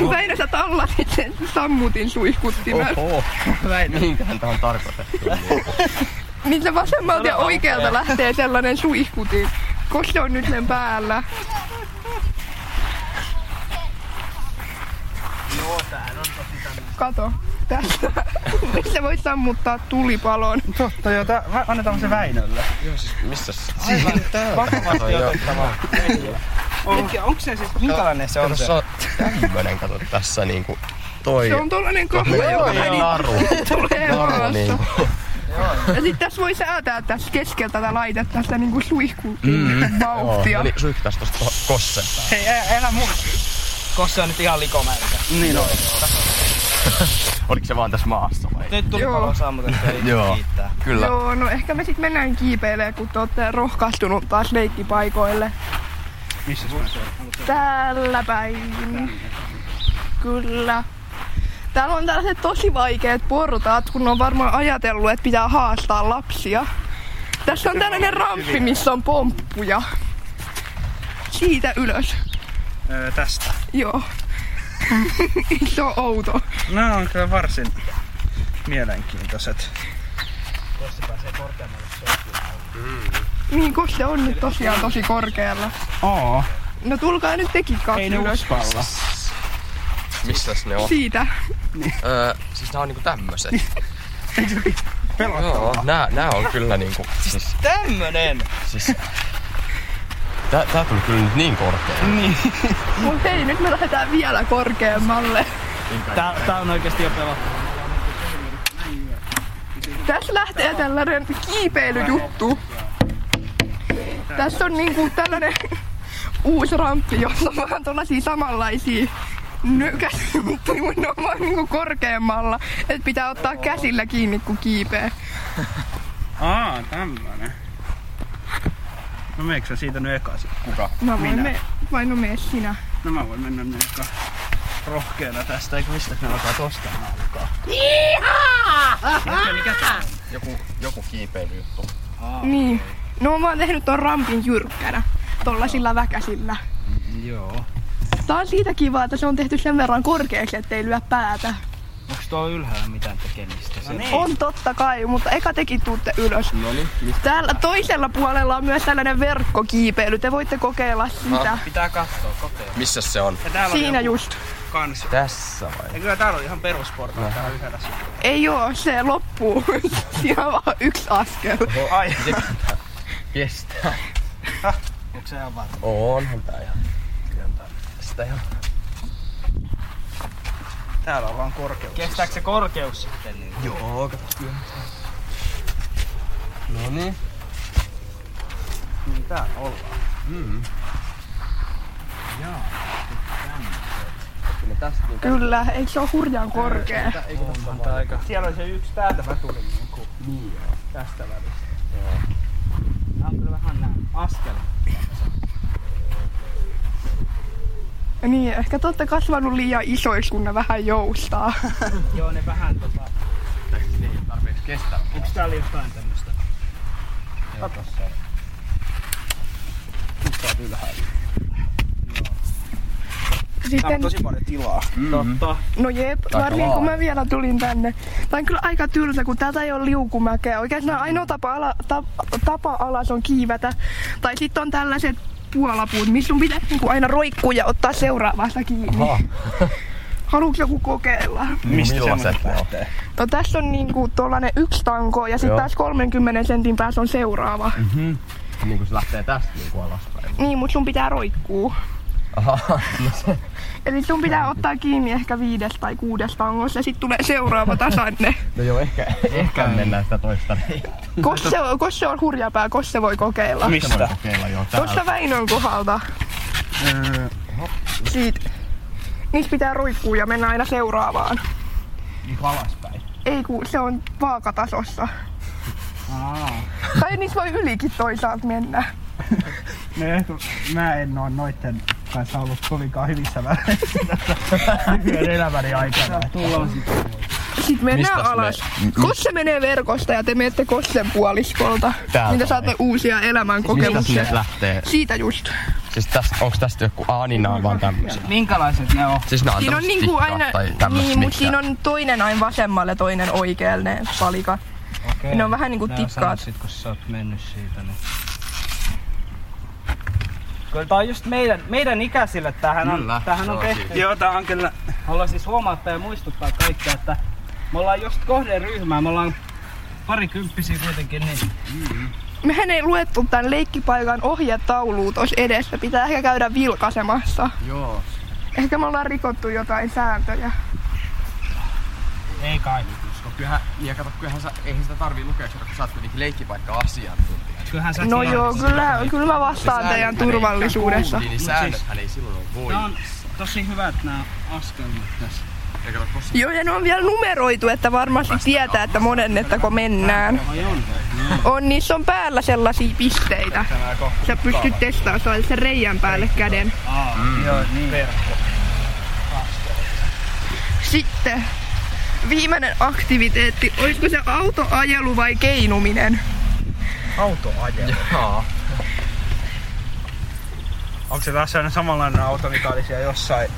Väinö sä tallasit sen sammutin suihkuttimen. Oho. Minkähän tää on tarkoitettu? Niin se vasemmalta ja oikealta lähtee sellainen suihkutin. Koska se on nyt sen päällä. Joo, tää on tosi tämmönen. Kato. Tästä. Missä voit sammuttaa tulipalon. Totta joo, tää, annetaan se Väinölle. Joo, siis missäs? Aivan vakavasti Joo. otettava. Onko, onko se siis, minkälainen se on se? se on tämmönen, kato tässä niinku toi... Se on tollanen Joo, kahva, joka joo, naru. tulee Naru niinku. Ja sit tässä voi säätää tässä keskellä tätä laitetta sitä niinku suihkutin Mm. vauhtia. Joo, niin suihkutas tosta to- kossen päälle. Hei, älä, älä mun. Kossa on nyt ihan likomärkä. Niin on. Oliko se vaan tässä maassa vai? Nyt tuli Joo. palo sammutettu Joo, kiittää. kyllä. Joo, no ehkä me sit mennään kiipeilemään, kun te ootte rohkaistunut taas leikkipaikoille. Missä se on? Täällä päin. Kyllä. Täällä on tällaiset tosi vaikeat portaat, kun on varmaan ajatellut, että pitää haastaa lapsia. Tässä on tällainen ramppi, missä on pomppuja. Siitä ylös. Öö, tästä. Joo. Se on outo. No on kyllä varsin mielenkiintoiset. Tuossa pääsee korkeammalle Niin, kun se on nyt tosiaan tosi korkealla. Oo. No tulkaa nyt tekin kaksi Ei ne ylös. uskalla. Missäs ne on? Siitä. Öö, siis nää on niinku tämmöset. Joo, nää, nää on kyllä niinku... Siis, Tämmönen! siis... Tää, tää tuli kyllä nyt niin korkea. Niin. Mut hei, nyt me lähdetään vielä korkeammalle. Tää, tää on oikeesti jo pelottavaa. Tässä lähtee tällainen kiipeilyjuttu. Tässä on niinku tällainen uusi ramppi, jossa on vähän tuollaisia samanlaisia nykäisjuttuja, mutta ne on vaan niinku korkeammalla. Et pitää ottaa käsillä kiinni, kun kiipee. Aa, tämmönen. No meikö sä siitä nyt eka sit? Kuka? Mä voin Minä. me, vai no mene sinä. No mä voin mennä nyt eka rohkeana tästä, eikö mistä ne alkaa tosta alkaa? Mikä, mikä tää on? Joku, joku kiipeilyjuttu. Niin. No mä oon tehnyt ton rampin jyrkkänä. Tollasilla väkäsillä. Joo. Tää on siitä kiva, että se on tehty sen verran korkeaksi, ettei lyö päätä. Onks tuo ylhäällä mitään tekemistä? No niin. On totta kai, mutta eka tekin tuutte ylös. No niin, mistä? Täällä toisella puolella on myös tällainen verkkokiipeily. Te voitte kokeilla sitä. Pitää katsoa, kokeilla. Missäs se on? Ja Siinä on joku, just. Kans. Tässä vai? Ja kyllä täällä on ihan perusportaat No. täällä yhdessä. Ei oo, se loppuu. Siinä on vaan yksi askel. Ai. Kestää. Onko se ihan varma? Onhan tää ihan. Kyllä tää tästä ihan. Täällä on vaan korkeus. Kestääkö se korkeus sitten? Niin? Joo, kato kyllä. No niin. Niin täällä ollaan. Mm. Jaa. Kyllä tästä niin Kyllä, eikö se ole hurjan korkea? Onhan tää aika. Siellä on se yksi täältä mä tulin niinku. Niin joo. Tästä välistä. Joo. Tää on kyllä vähän nää askel. Niin, ehkä te olette kasvanut liian isoiksi, kun ne vähän joustaa. Joo, ne vähän tota... Niin, tarpeeksi kestää. Onks täällä jotain tämmöstä? Joo, tossa on. Nyt sä oot ylhäällä. Tää on Sitten, tosi paljon tilaa. Mm-hmm. Totta. no jep, varmiin kun mä vielä tulin tänne. Tää on kyllä aika tylsä, kun täältä ei ole liukumäkeä. Oikeastaan ainoa tapa, ala, tapa, tapa alas on kiivetä. Tai sitten on tällaiset puolapuut, missä sun pitää niinku aina roikkua ja ottaa seuraavasta kiinni. Aha. Haluatko joku kokeilla? Mistä semmoset ne on? lähtee? No tässä on niinku tollanen yksi tanko ja sitten taas 30 sentin päässä on seuraava. Mhm. Niin kun se lähtee tästä niinku alaspäin. Niin, mut sun pitää roikkuu. Aha, no se. Eli sun pitää ottaa kiinni ehkä viides tai kuudes tangossa ja sitten tulee seuraava tasanne. No joo, ehkä, ehkä mennään sitä toista. Kosse, kosse on hurjapää, Kosse voi kokeilla. Mistä? Voi kokeilla joo täällä. Tuossa Väinön kohdalta. Öö, Siitä. Niistä pitää roikkuu ja mennä aina seuraavaan. niinku alaspäin. Ei kun se on vaakatasossa. Aa. Tai niissä voi ylikin toisaalta mennä. Ehkä mä en oo noitten kanssa ollut kovinkaan hyvissä väleissä tässä elämäni aikana. Tullaan sitten. Sitten mennään Mistas me- alas. m- Kosse menee verkosta ja te menette Kossen puoliskolta. Täältä niin te vai? saatte uusia elämän kokemuksia. lähtee? Siitä just. Siis tästä, onks tästä joku, aa niin nää on vaan tämmösiä. Minkälaiset ne on? Siis nää on Siinä on niinku aina, niin, mutta mitkä- siinä on toinen aina vasemmalle, toinen oikealle ne palikat. Okei. Ne on vähän niinku tikkaat. Sit kun sä oot mennyt siitä, niin... Kyllä tää on just meidän, meidän ikäisille tähän on, Kyllä, tähän on on tehty. siitä. Joo, tää on kyllä... Haluan siis huomauttaa ja muistuttaa kaikkia, että me ollaan just kohderyhmää, me ollaan parikymppisiä kuitenkin, niin... Mehän ei luettu tämän leikkipaikan ohjetaulua tuossa edessä. Pitää ehkä käydä vilkaisemassa. Joo. Ehkä me ollaan rikottu jotain sääntöjä. Ei kai. Koska kyllähän, ja kato, kyllähän sä, eihän sitä tarvii lukea, koska sä oot kuitenkin leikkipaikka-asiantuntija. Kyllähän sä No joo, kyllä, kyllä mä vastaan Ne teidän säännöthän ei Niin säännöthän ei silloin ole voi. Tää on tosi hyvät nämä askelmat tässä. Joo, ja ne on vielä numeroitu, että varmasti tietää, että monennettako mennään. Ai on vai? On, niissä on päällä sellaisia pisteitä. Sä pystyt testaamaan, sen reijän päälle käden. Mm. joo, niin. Verkko. Sitten viimeinen aktiviteetti, olisiko se autoajelu vai keinuminen? Autoajelu. Jaa. Onko se taas sellainen samanlainen auto, mikä oli siellä jossain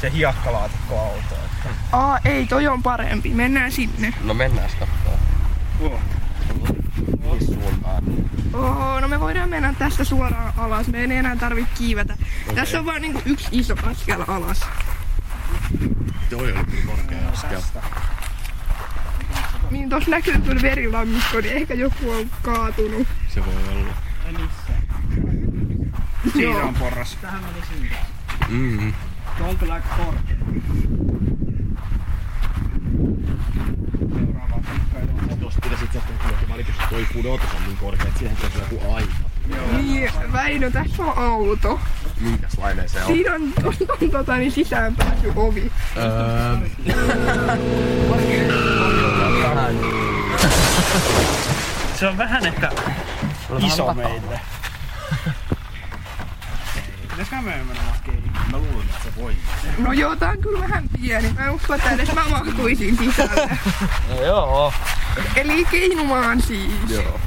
se hiekkalaatikkoauto? Että... Aa, ei, toi on parempi. Mennään sinne. No mennään katsomaan. Oh. Oho, no me voidaan mennä tästä suoraan alas. Me ei enää tarvitse kiivetä. Okay. Tässä on vaan niinku yksi iso askel alas. Toi oli kyllä korkea askel. Niin tossa näkyy kyllä verilammikko, niin ehkä joku on kaatunut. Se voi olla. Ei missään. Siinä on porras. Tähän meni sinne. Mm. Tuo on kyllä aika korkea. Seuraava pitäisi itse asiassa toi pudotus on niin korkea, että siihen pitäisi joku aita. Niin, Väinö, tässä on auto. Minkäslainen se on? Siinä on, on, on tota, niin sisäänpääsy ovi. Öö... Vähän. Se on vähän ehkä iso meille. Pitäisikö me mennä makeihin? Mä luulen, että se voi. No joo, tää on kyllä vähän pieni. Mä en usko, että edes mä mahtuisin sisälle. No joo. Eli keinumaan siis. Joo.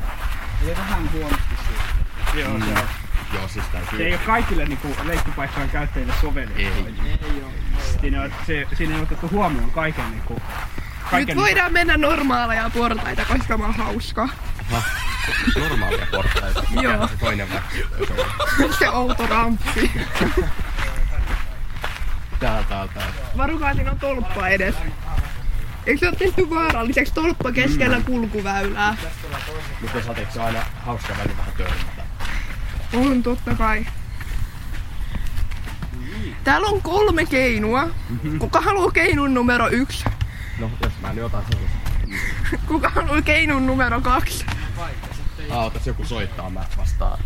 Eli vähän huonosti siitä. Joo, Mm. se on. Joo, siis Se ei täytyy. ole kaikille niinku leikkipaikkojen käyttäjille sovellettu. Ei. ei ole. Siinä, on, se, siinä on otettu huomioon kaiken niinku... Nyt voidaan mennä normaaleja portaita, koska mä oon hauska. Aha. Normaalia portaita. Mikä Joo. se toinen vaihtoehto? Se outo ramppi. Täällä, täällä, täällä. Varukaa, siinä on tolppa edes. Eikö se ole tehty vaaralliseksi tolppa keskellä kulkuväylää? Mutta sateeksi se aina hauska väli vähän törmätä. On totta kai. Täällä on kolme keinua. Kuka haluaa keinun numero yksi? No, jos mä nyt otan sen. Kuka haluaa keinun numero kaksi? Ah, otas joku soittaa, mä vastaan.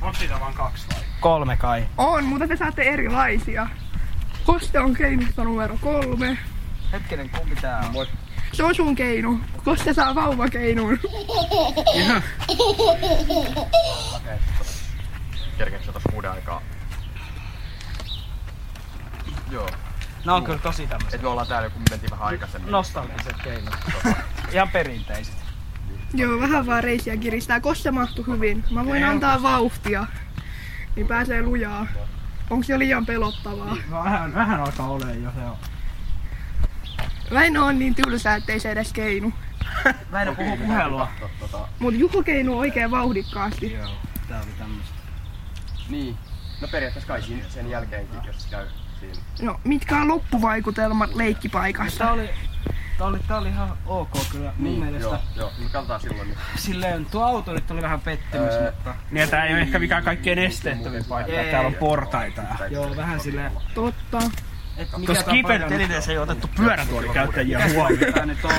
Onko siitä vaan kaksi vai? Kolme kai. On, mutta te saatte erilaisia. Koste on keinusta numero kolme. Hetkinen, kumpi tää on? Se on sun keinu. Koste saa vauvakeinun. Ihan. Kerkeekö se tossa uuden aikaa? Joo. Ne on kyllä tosi tämmöset. Et me ollaan täällä, kun me mentiin vähän aikaisemmin. Nostalgiset keinot. Ihan perinteiset. Joo, vähän vaan reisiä kiristää. Koste mahtuu hyvin. Mä voin antaa vauhtia. Niin pääsee lujaa. Onko se liian pelottavaa? Vähän, vähän alkaa olemaan jo se on. Väinö on niin tylsää, ettei se edes keinu. Väinö puhuu puhelua. Mut Juho keinuu oikein vauhdikkaasti. Joo, tää oli tämmöstä. Niin. No periaatteessa kai sen jälkeenkin, jos käy siinä. No, mitkä on loppuvaikutelmat leikkipaikasta? Tää oli, tää oli, tää oli ihan ok kyllä mun Niin, mielestä. joo, joo. Me katsotaan silloin. Niin. Silleen tuo auto nyt oli vähän pettymys, Öö, mutta... Niin, tää ei ole ehkä mikään kaikkein esteettömin paikka. Ei. Täällä on portaita. ja- Joo, vähän silleen... Totta. Et mikä Tuossa tää on kiipeilykelineessä ei otettu pyörätuolikäyttäjiä huomioon. tää nyt on?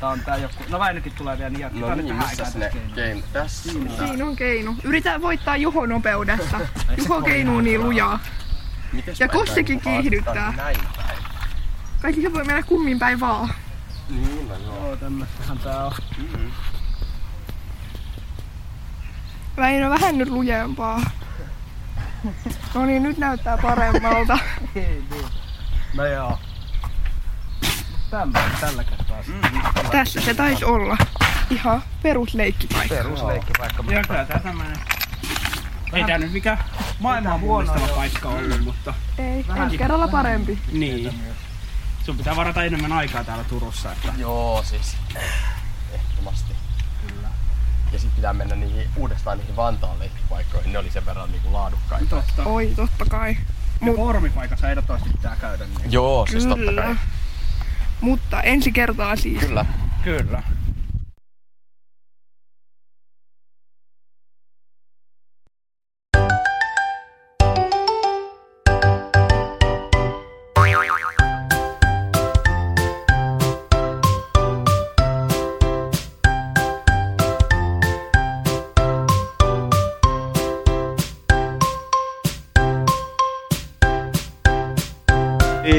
Tää on tää joku... No Väinökin tulee vielä niin jatkaa. No niin, vähän missä aikaa ne tässä? Tässä. Siinä on keinu. Yritän voittaa Juho nopeudessa. Juho keinuu niin lujaa. Mites Ja niinku kiihdyttää. Näin päin. Kaikki se voi mennä kummin päin vaan. Niin, no joo. Joo, tämmöstähän tää on. Mm. Väinö vähän nyt lujempaa. No niin, nyt näyttää paremmalta. No joo. Tämmönen tällä kertaa. Mm. Tässä se taisi olla. Ihan perusleikkipaikka. Perusleikkipaikka. Joo, kyllä tää tämmönen. Ei tää nyt mikään maailman huonostava paikka ollut, mutta... Ei, ensi kerralla parempi. Niin. Sun pitää varata enemmän aikaa täällä Turussa, että... Joo, siis. Ehdottomasti. Kyllä. Ja sit pitää mennä niihin uudestaan niihin Vantaan leikkipaikkoihin. Ne oli sen verran niinku laadukkaita. Totta. Oi, totta kai. Ja foorumipaikkassa ehdottomasti pitää käydä. Niin. Joo, siis totta Kyllä. kai. Mutta ensi kertaa siis. Kyllä. Kyllä.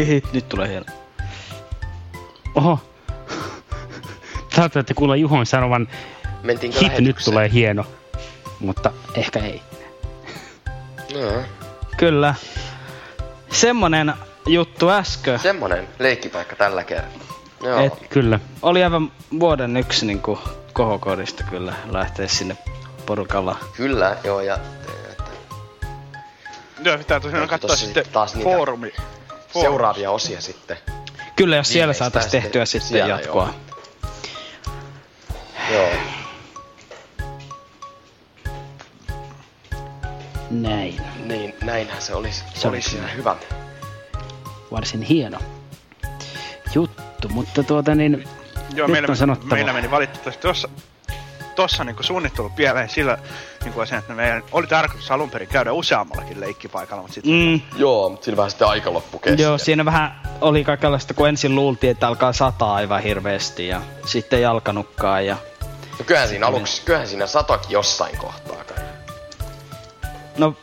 Ei, nyt tulee hieno. Oho. Saatatte kuulla Juhon sanovan, Mentiinkö hit nyt tulee hieno. Mutta ehkä ei. No, Kyllä. Semmonen juttu äskö. semmonen leikkipaikka tällä kertaa. Joo. Et, kyllä. Oli aivan vuoden yksi niinku kohokodista kyllä lähteä sinne porukalla. Kyllä, joo, ja Joo, pitää tosiaan katsoa sitten taas niitä foorumi. Seuraavia osia sitten. Kyllä, jos siellä Viimeistään saataisiin sitten tehtyä sitten siellä, jatkoa. Joo. Näin. Niin, näinhän se olisi. Se olisi olisi siinä hyvä. Varsin hieno juttu, mutta tuota niin... Joo, meillä, on sanottava. meillä meni valitettavasti tuossa tossa niinku suunnittelu pieleen sillä niinku asian, että meidän oli tarkoitus alun perin käydä useammallakin leikkipaikalla, mutta sitten Mm, Joo, mutta siinä vähän sitten aika loppu kesken. joo, siinä vähän oli kaikenlaista, kun ensin luultiin, että alkaa sataa aivan hirveästi ja sitten ei alkanutkaan ja No kyllähän siinä aluksi, kyllähän siinä satokin jossain kohtaa kai. no,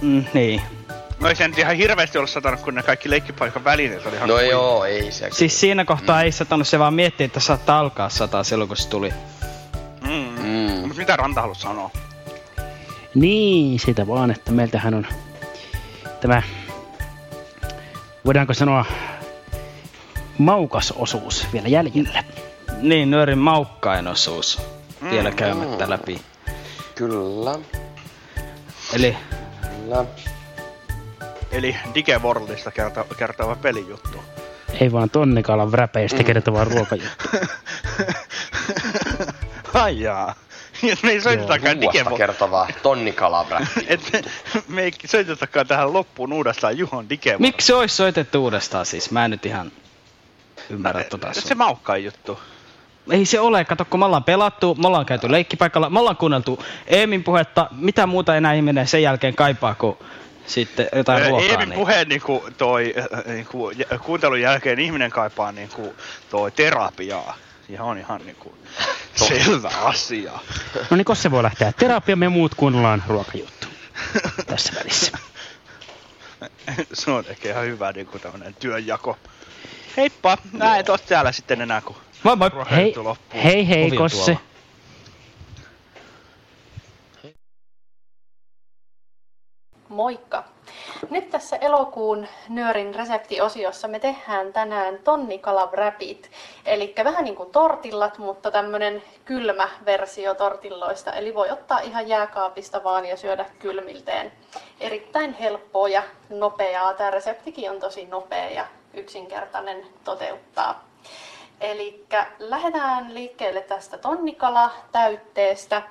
mm, niin. No ei se nyt ihan hirveästi ollut satanut, kun ne kaikki leikkipaikan välineet oli ihan No kuivia. joo, ei se. Siis siinä kohtaa ei satanut, se vaan miettii, että saattaa alkaa sataa silloin, kun se tuli. Mm. Mm. Mutta mitä Ranta halusi sanoa? Niin, siitä vaan, että meiltähän on tämä, voidaanko sanoa, maukas osuus vielä jäljellä. Niin, nyörin maukkain osuus vielä Mm. käymättä läpi. Kyllä, Eli kyllä. Eli Digeworldista kertova, kertova pelijuttu. Ei vaan tonnikalan Mm. vräpeistä kertova ruokajuttu. Ai jaa. Et me ei soitetakaan Digemo... kertovaa tonnikalabrä. Et me, me ei soitetakaan tähän loppuun uudestaan Juhon Digemo. Miksi se olisi soitettu uudestaan siis? Mä en nyt ihan ymmärrä tota sun. Se maukkain juttu. Ei se ole, kato kun me ollaan pelattu, me ollaan käyty leikkipaikalla, me ollaan kuunneltu Eemin puhetta, mitä muuta enää ihminen sen jälkeen kaipaa kuin sitten jotain ruokaa. Eemin niin. puheen niinku toi, äh, niinku, jä- kuuntelun jälkeen ihminen kaipaa niinku toi terapiaa. Ja on ihan niinku selvä asia. No niin, se voi lähteä terapia, me muut kuunnellaan ruokajuttu tässä välissä. Se on ehkä ihan hyvä niinku tämmönen työnjako. Heippa, nää et oo täällä sitten enää kun Moi moi. Hei, loppuu. hei, hei, Kosse. tuolla. Moikka! Nyt tässä elokuun nyörin reseptiosiossa me tehdään tänään tonnikalabrapit. Eli vähän niin kuin tortillat, mutta tämmönen kylmä versio tortilloista. Eli voi ottaa ihan jääkaapista vaan ja syödä kylmilteen. Erittäin helppoa ja nopeaa. Tämä reseptikin on tosi nopea ja yksinkertainen toteuttaa. Eli lähdetään liikkeelle tästä tonnikala täytteestä.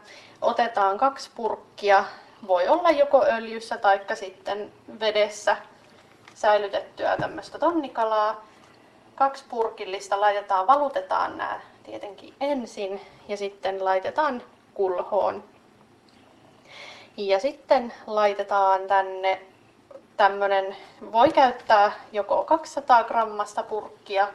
Otetaan kaksi purkkia, voi olla joko öljyssä tai sitten vedessä säilytettyä tämmöistä tonnikalaa. Kaksi purkillista laitetaan, valutetaan nämä tietenkin ensin ja sitten laitetaan kulhoon. Ja sitten laitetaan tänne tämmönen, voi käyttää joko 200 grammasta purkkia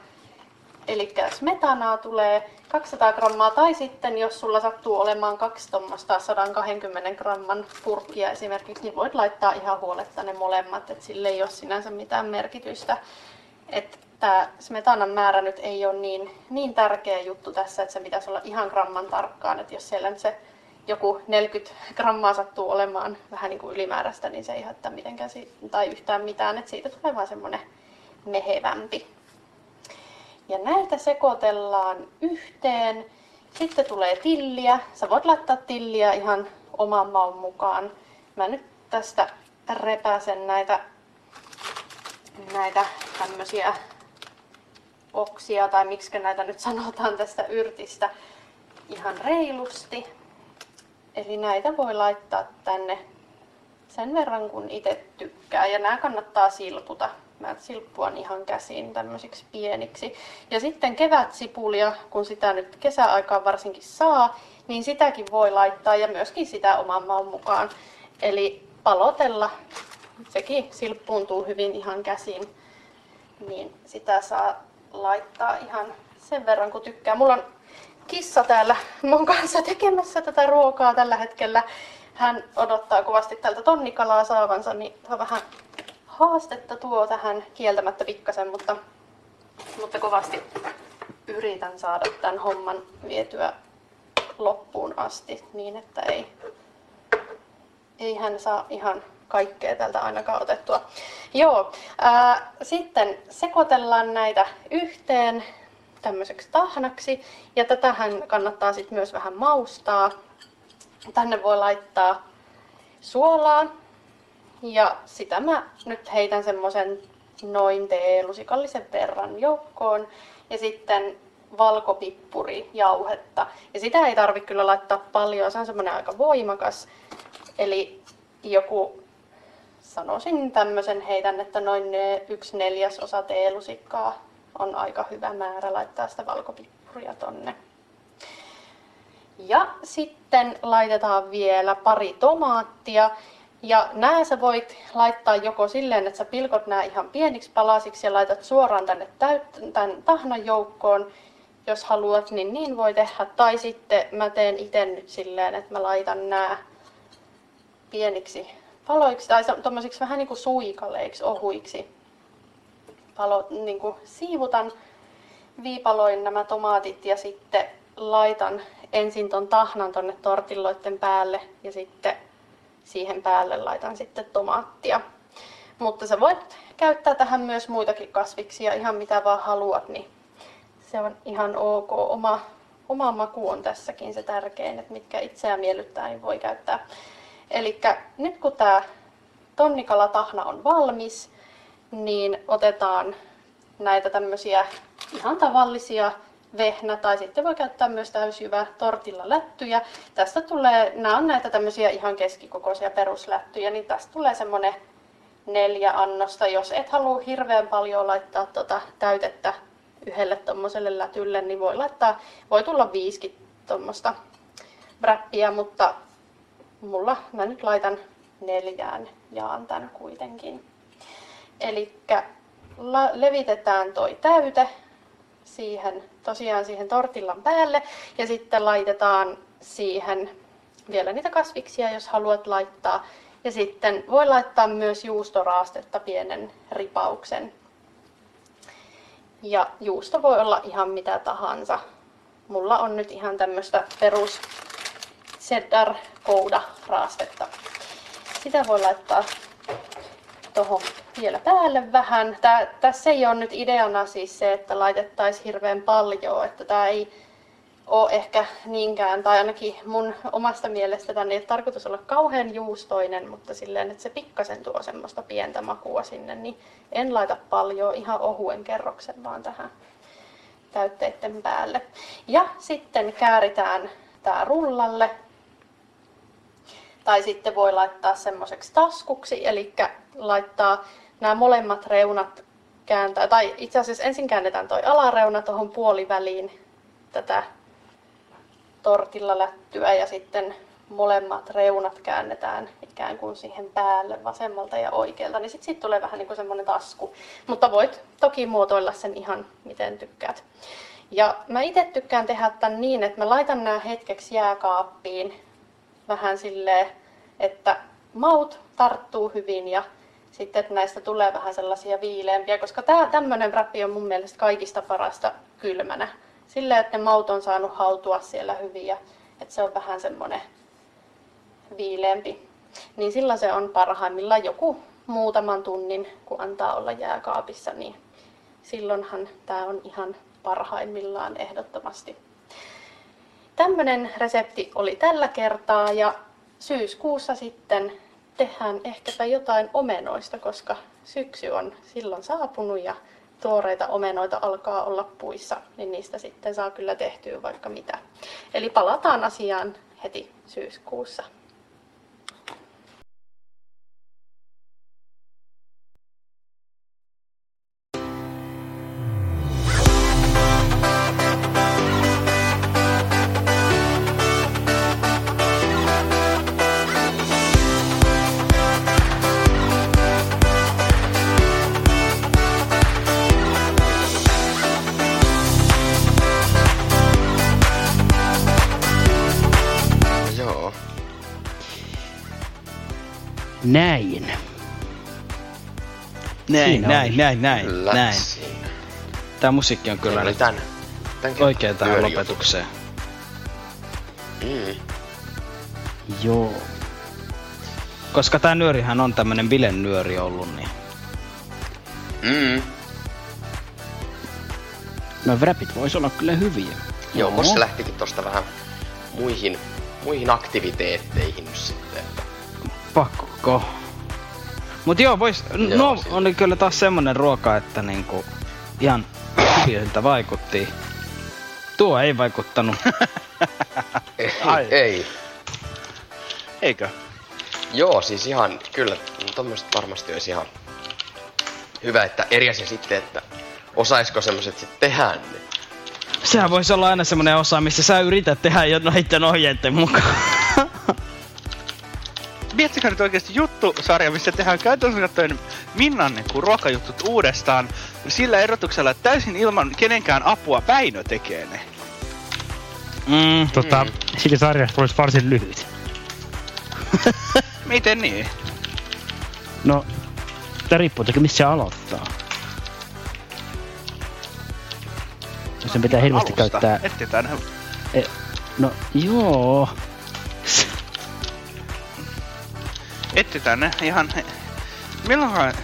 Eli smetanaa tulee 200 grammaa, tai sitten jos sulla sattuu olemaan kaksi tuommoista 120 gramman purkkia esimerkiksi, niin voit laittaa ihan huoletta ne molemmat, että sille ei ole sinänsä mitään merkitystä. Että tämä smetanan määrä nyt ei ole niin, niin tärkeä juttu tässä, että se pitäisi olla ihan gramman tarkkaan, että jos siellä nyt se joku 40 grammaa sattuu olemaan vähän niin kuin ylimääräistä, niin se ei haittaa mitenkään tai yhtään mitään, että siitä tulee vaan semmoinen mehevämpi. Ja näitä sekoitellaan yhteen. Sitten tulee tilliä. Sä voit laittaa tilliä ihan oman maun mukaan. Mä nyt tästä repäsen näitä, näitä tämmösiä oksia, tai miksi näitä nyt sanotaan tästä yrtistä, ihan reilusti. Eli näitä voi laittaa tänne sen verran kun itse tykkää. Ja nämä kannattaa silputa. Mä silppuan ihan käsin tämmöisiksi pieniksi. Ja sitten kevätsipulia, kun sitä nyt kesäaikaan varsinkin saa, niin sitäkin voi laittaa ja myöskin sitä oman maun mukaan. Eli palotella, sekin silppuuntuu hyvin ihan käsin, niin sitä saa laittaa ihan sen verran kun tykkää. Mulla on kissa täällä mun kanssa tekemässä tätä ruokaa tällä hetkellä. Hän odottaa kovasti tältä tonnikalaa saavansa, niin vähän haastetta tuo tähän kieltämättä pikkasen, mutta, mutta kovasti yritän saada tämän homman vietyä loppuun asti niin, että ei, ei hän saa ihan kaikkea tältä ainakaan otettua. Joo, ää, sitten sekoitellaan näitä yhteen tämmöiseksi tahnaksi ja tätähän kannattaa sitten myös vähän maustaa. Tänne voi laittaa suolaa, ja sitä mä nyt heitän semmoisen noin teelusikallisen verran joukkoon. Ja sitten valkopippuri jauhetta. Ja sitä ei tarvi kyllä laittaa paljon, se on semmoinen aika voimakas. Eli joku, sanoisin tämmöisen heitän, että noin yksi neljäsosa teelusikkaa on aika hyvä määrä laittaa sitä valkopippuria tonne. Ja sitten laitetaan vielä pari tomaattia. Ja nää sä voit laittaa joko silleen, että sä pilkot nämä ihan pieniksi palasiksi ja laitat suoraan tänne täyt- tämän tahnan joukkoon, jos haluat, niin niin voi tehdä. Tai sitten mä teen itse nyt silleen, että mä laitan nämä pieniksi paloiksi tai tuommoisiksi vähän niin kuin suikaleiksi, ohuiksi. Palo, niin kuin siivutan viipaloin nämä tomaatit ja sitten laitan ensin ton tahnan tonne tortilloiden päälle ja sitten siihen päälle laitan sitten tomaattia. Mutta sä voit käyttää tähän myös muitakin kasviksia, ihan mitä vaan haluat, niin se on ihan ok. Oma, oma maku on tässäkin se tärkein, että mitkä itseä miellyttää, niin voi käyttää. Eli nyt kun tämä tonnikalatahna on valmis, niin otetaan näitä tämmöisiä ihan tavallisia vehnä tai sitten voi käyttää myös täysjyvä tortilla lättyjä. Tästä tulee, nämä on näitä tämmöisiä ihan keskikokoisia peruslättyjä, niin tästä tulee semmoinen neljä annosta. Jos et halua hirveän paljon laittaa tota täytettä yhdelle tuommoiselle lätylle, niin voi laittaa, voi tulla viisikin tuommoista wrappia, mutta mulla mä nyt laitan neljään jaan tän kuitenkin. Eli levitetään toi täyte siihen, tosiaan siihen tortillan päälle ja sitten laitetaan siihen vielä niitä kasviksia, jos haluat laittaa. Ja sitten voi laittaa myös juustoraastetta pienen ripauksen. Ja juusto voi olla ihan mitä tahansa. Mulla on nyt ihan tämmöistä perus cheddar kouda raastetta. Sitä voi laittaa tuohon vielä päälle vähän. Tää, tässä ei ole nyt ideana siis se, että laitettaisiin hirveän paljon, että tämä ei ole ehkä niinkään, tai ainakin mun omasta mielestä tänne ei ole tarkoitus olla kauhean juustoinen, mutta silleen, että se pikkasen tuo semmoista pientä makua sinne, niin en laita paljon, ihan ohuen kerroksen vaan tähän täytteiden päälle. Ja sitten kääritään tämä rullalle tai sitten voi laittaa semmoiseksi taskuksi, eli laittaa nämä molemmat reunat kääntää, tai itse asiassa ensin käännetään toi alareuna tuohon puoliväliin tätä tortilla lättyä ja sitten molemmat reunat käännetään ikään kuin siihen päälle vasemmalta ja oikealta, niin sitten siitä tulee vähän niin kuin semmoinen tasku. Mutta voit toki muotoilla sen ihan miten tykkäät. Ja mä itse tykkään tehdä tämän niin, että mä laitan nämä hetkeksi jääkaappiin vähän silleen, että maut tarttuu hyvin ja sitten että näistä tulee vähän sellaisia viileämpiä, koska tämä tämmöinen räppi on mun mielestä kaikista parasta kylmänä. Silleen, että ne maut on saanut hautua siellä hyvin ja että se on vähän semmoinen viileämpi. Niin silloin se on parhaimmillaan joku muutaman tunnin, kun antaa olla jääkaapissa, niin silloinhan tämä on ihan parhaimmillaan ehdottomasti. Tämmöinen resepti oli tällä kertaa ja syyskuussa sitten tehdään ehkäpä jotain omenoista, koska syksy on silloin saapunut ja tuoreita omenoita alkaa olla puissa, niin niistä sitten saa kyllä tehtyä vaikka mitä. Eli palataan asiaan heti syyskuussa. Näin. Näin, Siinä näin, oli. näin, näin, Kyllä näin. siinä. Tää musiikki on kyllä nyt tän, tän oikein tähän lopetukseen. Mm. Joo. Koska tää nyörihän on tämmönen bilen nyöri ollut, niin... Mm. No wrapit vois olla kyllä hyviä. Joo, Joo. se lähtikin tosta vähän muihin, muihin aktiviteetteihin nyt sitten. että Pakko. Mut joo, vois, Joo, no siinä. oli kyllä taas semmonen ruoka, että niinku ihan hyviltä vaikutti. Tuo ei vaikuttanut. Ei, Ai. ei. Eikö? Joo, siis ihan, kyllä, tommoset varmasti olisi ihan hyvä, että eri asia sitten, että osaisko semmoset sitten tehdä, niin Sehän voisi olla aina semmonen osa, missä sä yrität tehdä jo noiden ohjeiden mukaan. Miettikää nyt oikeasti juttusarja, missä tehdään käytännössä katsoen Minnan niin kuin ruokajutut uudestaan sillä erotuksella, että täysin ilman kenenkään apua Väinö tekee ne. Mm. Tota, siitä sarjasta olisi varsin lyhyt. Miten niin? No, tää riippuu toki missä se aloittaa. Jos sen pitää hirveästi Alusta. käyttää... Etsitään. E, no, joo. Etsitään ne ihan... Milloinhan...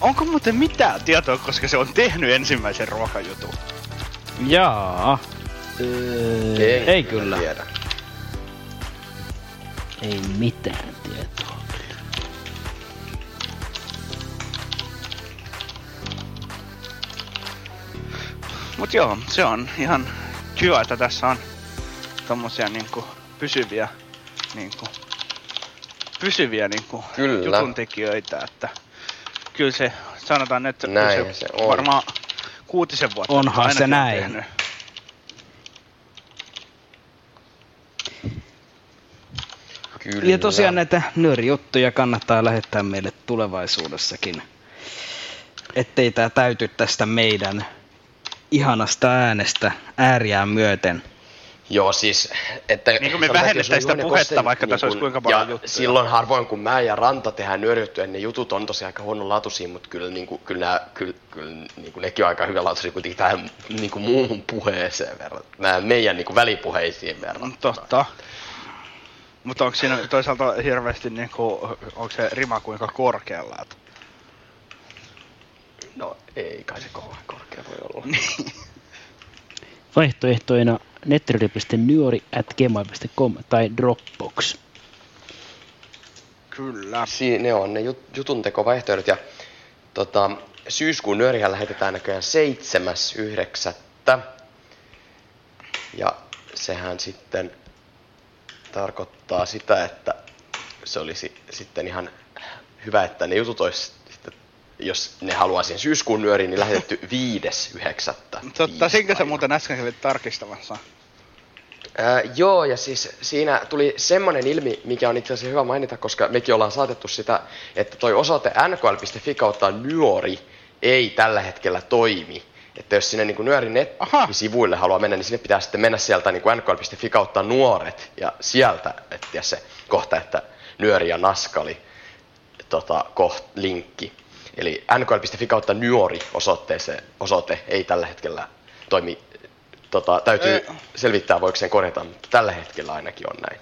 Onko muuten mitään tietoa, koska se on tehnyt ensimmäisen ruokajutun? Jaa. Öö, Ei, ei kyllä. tiedä. Ei mitään tietoa. Mut joo, se on ihan kiva, että tässä on tommosia niinku pysyviä niinku pysyviä niinku Kyllä. jutuntekijöitä, että kyllä se sanotaan, että Näin se, se on. varmaan kuutisen vuotta Onhan se näin. tehnyt. Kyllä. Ja tosiaan näitä nyörijuttuja kannattaa lähettää meille tulevaisuudessakin. Ettei tää täyty tästä meidän ihanasta äänestä ääriään myöten. Joo, siis, että... Niin kuin me vähennettäisiin sitä puhetta, Kosten, vaikka tässä olisi kuinka paljon ja juttuja. silloin harvoin, kun mä ja Ranta tehdään nyörijuttuja, niin ne jutut on tosiaan aika huonolaatuisia, mutta kyllä, niin kuin, kyllä, nämä, kyllä, kyllä niin kuin nekin on aika hyvälaatuisia kuitenkin tähän niin kuin muuhun puheeseen verrattuna. Nämä meidän niin kuin välipuheisiin verrattuna. Totta. Mutta onko siinä toisaalta hirveästi niinku, onko se rima kuinka korkealla? Että... No ei kai se kauhean korkea voi olla. Vaihtoehtoina nettiradio.nyori at gmail.com tai Dropbox. Kyllä. Si- ne on ne jut- jutuntekovaihtoehdot ja tota, syyskuun nyörihän lähetetään näköjään 7.9. Ja sehän sitten tarkoittaa sitä, että se olisi sitten ihan hyvä, että ne jutut olisi jos ne haluaa sen syyskuun nyöriin, niin lähetetty 5.9. Totta, sinkö sä muuten äsken kävit tarkistamassa? Ää, joo, ja siis siinä tuli semmoinen ilmi, mikä on itse asiassa hyvä mainita, koska mekin ollaan saatettu sitä, että toi osoite nkl.fi kautta nyori ei tällä hetkellä toimi. Että jos sinne niin nyörin nettisivuille haluaa mennä, niin sinne pitää sitten mennä sieltä niin nkl.fi kautta nuoret ja sieltä etsiä se kohta, että nyöri ja naskali tota, koht, linkki. Eli nkl.fi kautta nyori osoitteeseen, osoite ei tällä hetkellä toimi. Tota, täytyy Ei. selvittää, voiko sen korjata, mutta tällä hetkellä ainakin on näin.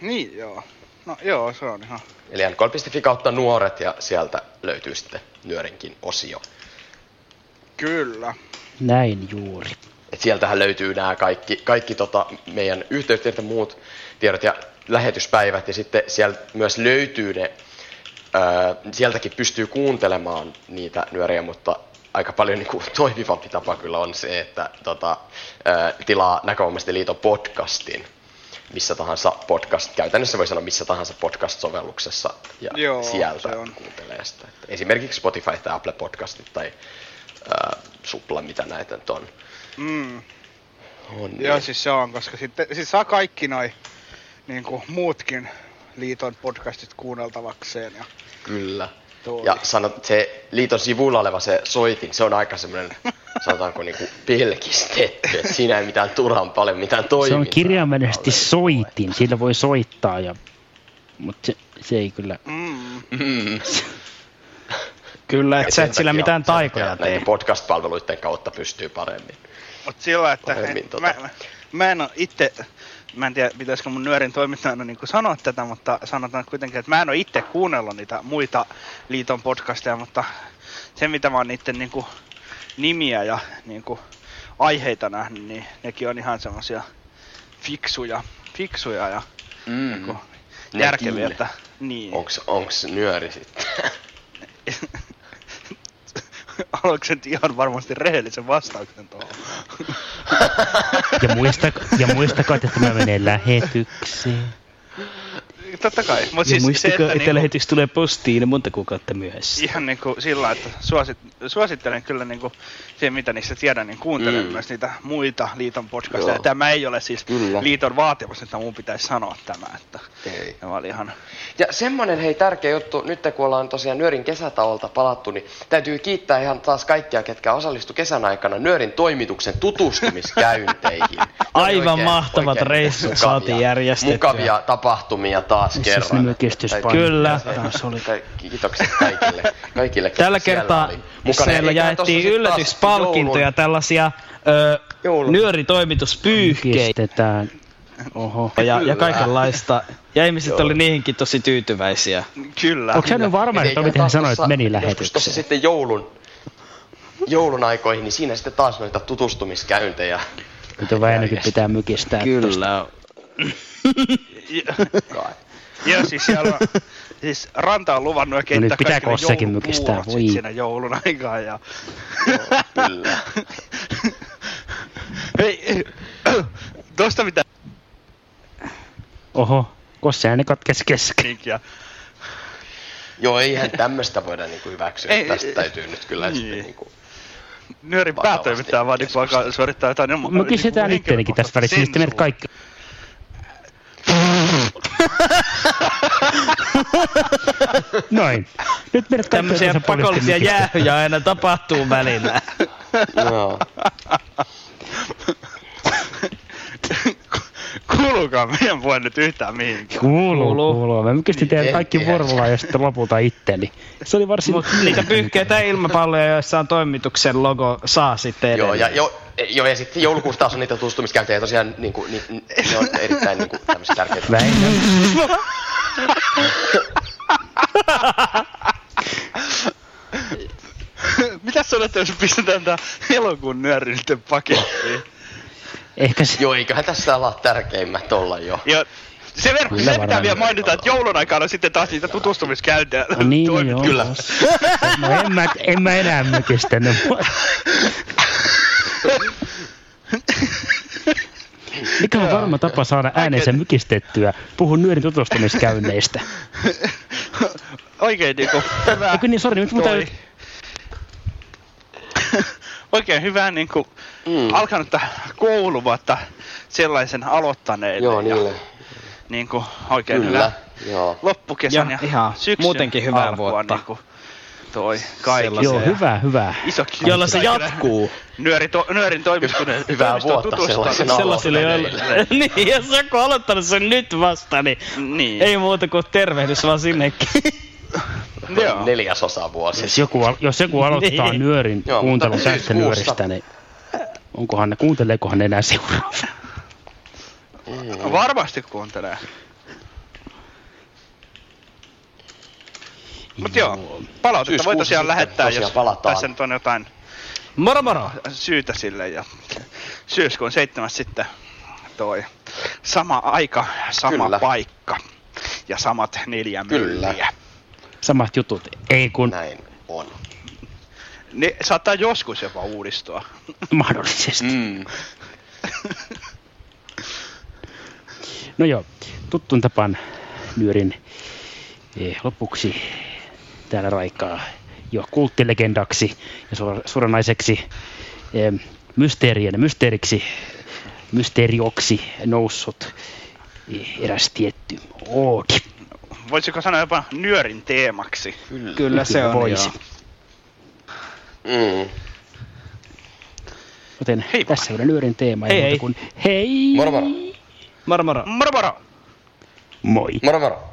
Niin, joo. No joo, se on ihan... Eli nkl.fi kautta nuoret ja sieltä löytyy sitten nyörinkin osio. Kyllä. Näin juuri. Et sieltähän löytyy nämä kaikki, kaikki tota meidän yhteystiedot ja muut tiedot ja lähetyspäivät ja sitten siellä myös löytyy ne, ää, sieltäkin pystyy kuuntelemaan niitä nyöriä, mutta aika paljon niin kuin, toimivampi tapa kyllä on se, että tota, ää, tilaa Näkövammaisten liiton podcastin missä tahansa podcast, käytännössä voi sanoa missä tahansa podcast-sovelluksessa ja Joo, sieltä se on. kuuntelee sitä. Että esimerkiksi Spotify tai Apple Podcastit tai ää, Supla, mitä näitä nyt on. Mm. on Joo, siis se on, koska sitten siis saa kaikki noi niinku muutkin liiton podcastit kuunneltavakseen. Ja Kyllä. Toi. Ja sanot, se liiton sivuilla oleva se soitin, se on aika semmoinen, sanotaanko niinku pelkistetty, että siinä ei mitään turhan paljon mitään Se toimintaa. on kirjaimellisesti soitin, sillä voi soittaa, ja... mutta se, se ei kyllä... Mm. Kyllä, et sä et sillä mitään taikoja tee. Näiden podcast-palveluiden kautta pystyy paremmin. Mut sillä, että Paremmin tota. mä, mä, mä en oo itse, mä en tiedä pitäisikö mun nyörin toimittajana niin sanoa tätä, mutta sanotaan kuitenkin, että mä en oo itse kuunnellut niitä muita liiton podcasteja, mutta se mitä mä oon niiden niin kuin, nimiä ja niin kuin, aiheita nähnyt, niin nekin on ihan semmosia fiksuja, fiksuja ja Mm. niin kuin, järkeviä, että niin. Onks, onks nyöri sitten? Haluatko sen ihan varmasti rehellisen vastauksen tuohon? Ja, muistak, ja muistakaa, että tämä menee lähetykseen. Totta kai, mutta Ja siis se, muistakaa, että, että, niinku, lähetys tulee postiin monta kuukautta myöhässä. ihan niinku sillä, että suosit, suosittelen kyllä niinku siihen, mitä niistä tiedän, niin kuuntelen Mm. myös niitä muita liiton podcasteja. Joo. Tämä ei ole siis Kyllä. liiton vaatimus, että mun pitäisi sanoa tämä, että Ei. tämä oli ihan... Ja semmonen hei tärkeä juttu, nyt kun ollaan tosiaan Nyörin kesätauolta palattu, niin täytyy kiittää ihan taas kaikkia, ketkä osallistu kesän aikana Nyörin toimituksen tutustumiskäynteihin. Aivan mahtavat reissut mukavia- saatiin järjestettyä. Mukavia tapahtumia taas Missä kerran. sinne kestyspaikka Kyllä. taas oli? Ka- Kiitokset kaikille, kaikille Tällä siellä kertaa mukana. siellä Eiköhän jaettiin taas yllätyspalkintoja, joulun- tällaisia ö, Joulun. nyöritoimituspyyhkeitä. Oho. ja, ja kaikenlaista. Ja ihmiset Joo. oli niihinkin tosi tyytyväisiä. Kyllä. Onko sä varma, että Tomi tähän sanoi, että meni Joskus tuossa lähetykseen? sitten joulun, joulun aikoihin, niin siinä sitten taas noita tutustumiskäyntejä. Nyt on Väinökin pitää mykistää tosta. Kyllä. Joo, siis siellä on, siis Ranta on luvannut No keittää nyt pitää Kossekin mykistää, voi. siinä joulun aikaan. Ja... Kyllä. Hei, tosta mitä Oho, Kosse ääni katkesi kesken. ja Joo, eihän tämmöistä voida niinku hyväksyä. Ei, Tästä ei, täytyy nyt kyllä niin. sitten niinku... Nyörin päätoimittaja vaan niinku alkaa suorittaa jotain ilman... Mä kysytään ittenikin tässä välissä, niin sitten meidät kaikki... Noin. Nyt meidät kaikki Tämmöisiä pakollisia jäähyjä aina tapahtuu välillä. Joo. Kuuluukaan meidän puhe nyt yhtään mihinkään? Kuuluu, Kuuluu. kuuluu. Mä mykistin teidät Niin, kaikki vuorolla ja sitten lopulta itteni. Se oli varsin... Mut niitä pyyhkeitä ilmapalloja, joissa on toimituksen logo, saa sitten Joo, edelleen. ja, jo, joo, ja sitten joulukuussa taas on niitä tutustumiskäyntejä, ja tosiaan niinku, ni, ni, ne on erittäin niinku, tämmöisiä tärkeitä. Väinö. Mitä sanotte, jos pistetään tää elokuun nyöri nyt pakettiin? Ehkä se... Joo, eiköhän tässä ala tärkeimmät olla jo. Ja se, ver- Kyllä se pitää vielä mainita, että joulun aikana on sitten taas niitä tutustumiskäyntejä. No niin, no Toimi- joo. Kyllä. No en mä, en mä enää mykistänyt. Mikä on varma tapa saada äänensä mykistettyä? Puhun nyörin tutustumiskäynneistä. Oikein niinku hyvä. Eikö niin, sori, nyt täytyy... Oikein hyvää niinku Mm. alkanutta kouluvuotta sellaisen aloittaneille. Joo, ja niille. Niinku oikein Kyllä. hyvä Joo. loppukesän Ja ja, ihan syksyn muutenkin hyvää alkua vuotta. Niinku toi kaikille. Joo, hyvä, hyvä. Iso kiitos Jolla se jatkuu. Nyöri to, nyörin toimistuneen Hyvää vuotta sellaisena Sellaisille, joilla... niin, jos joku on aloittanut sen nyt vasta, niin, Niin. ei muuta kuin tervehdys vaan sinnekin. Joo. Neljäsosa vuosi. Jos joku, al- jos joku aloittaa Niin. nyörin Joo, kuuntelun tästä syyskuussa- nyöristä, niin onkohan ne, kuunteleekohan ne enää seuraa? Varmasti kuuntelee. Mut joo, palautetta voi tosiaan lähettää, tosiaan jos palataan. tässä nyt on jotain Moro moro! syytä sille. Ja syyskuun seitsemäs sitten toi sama aika, sama Kyllä. paikka ja samat neljä Kyllä. Samat jutut. Ei kun Näin on. Ne saattaa joskus jopa uudistua. mahdollisesti. Mm. No joo, tuttuun tapaan nyörin eh, lopuksi täällä raikaa jo kulttilegendaksi ja suora- suoranaiseksi eh, mysteerien, mysteeriksi, mysteerioksi noussut eh, eräs tietty Oodi. Voisiko sanoa jopa nyörin teemaksi? Kyllä. Kyllä se on, voisi. joo. Mm. Joten Hei tässä on nyörin teema. ei Hei, hei. kuin Hei! Moro moro. Moro moro. Moro moro! Moi! Moro moro.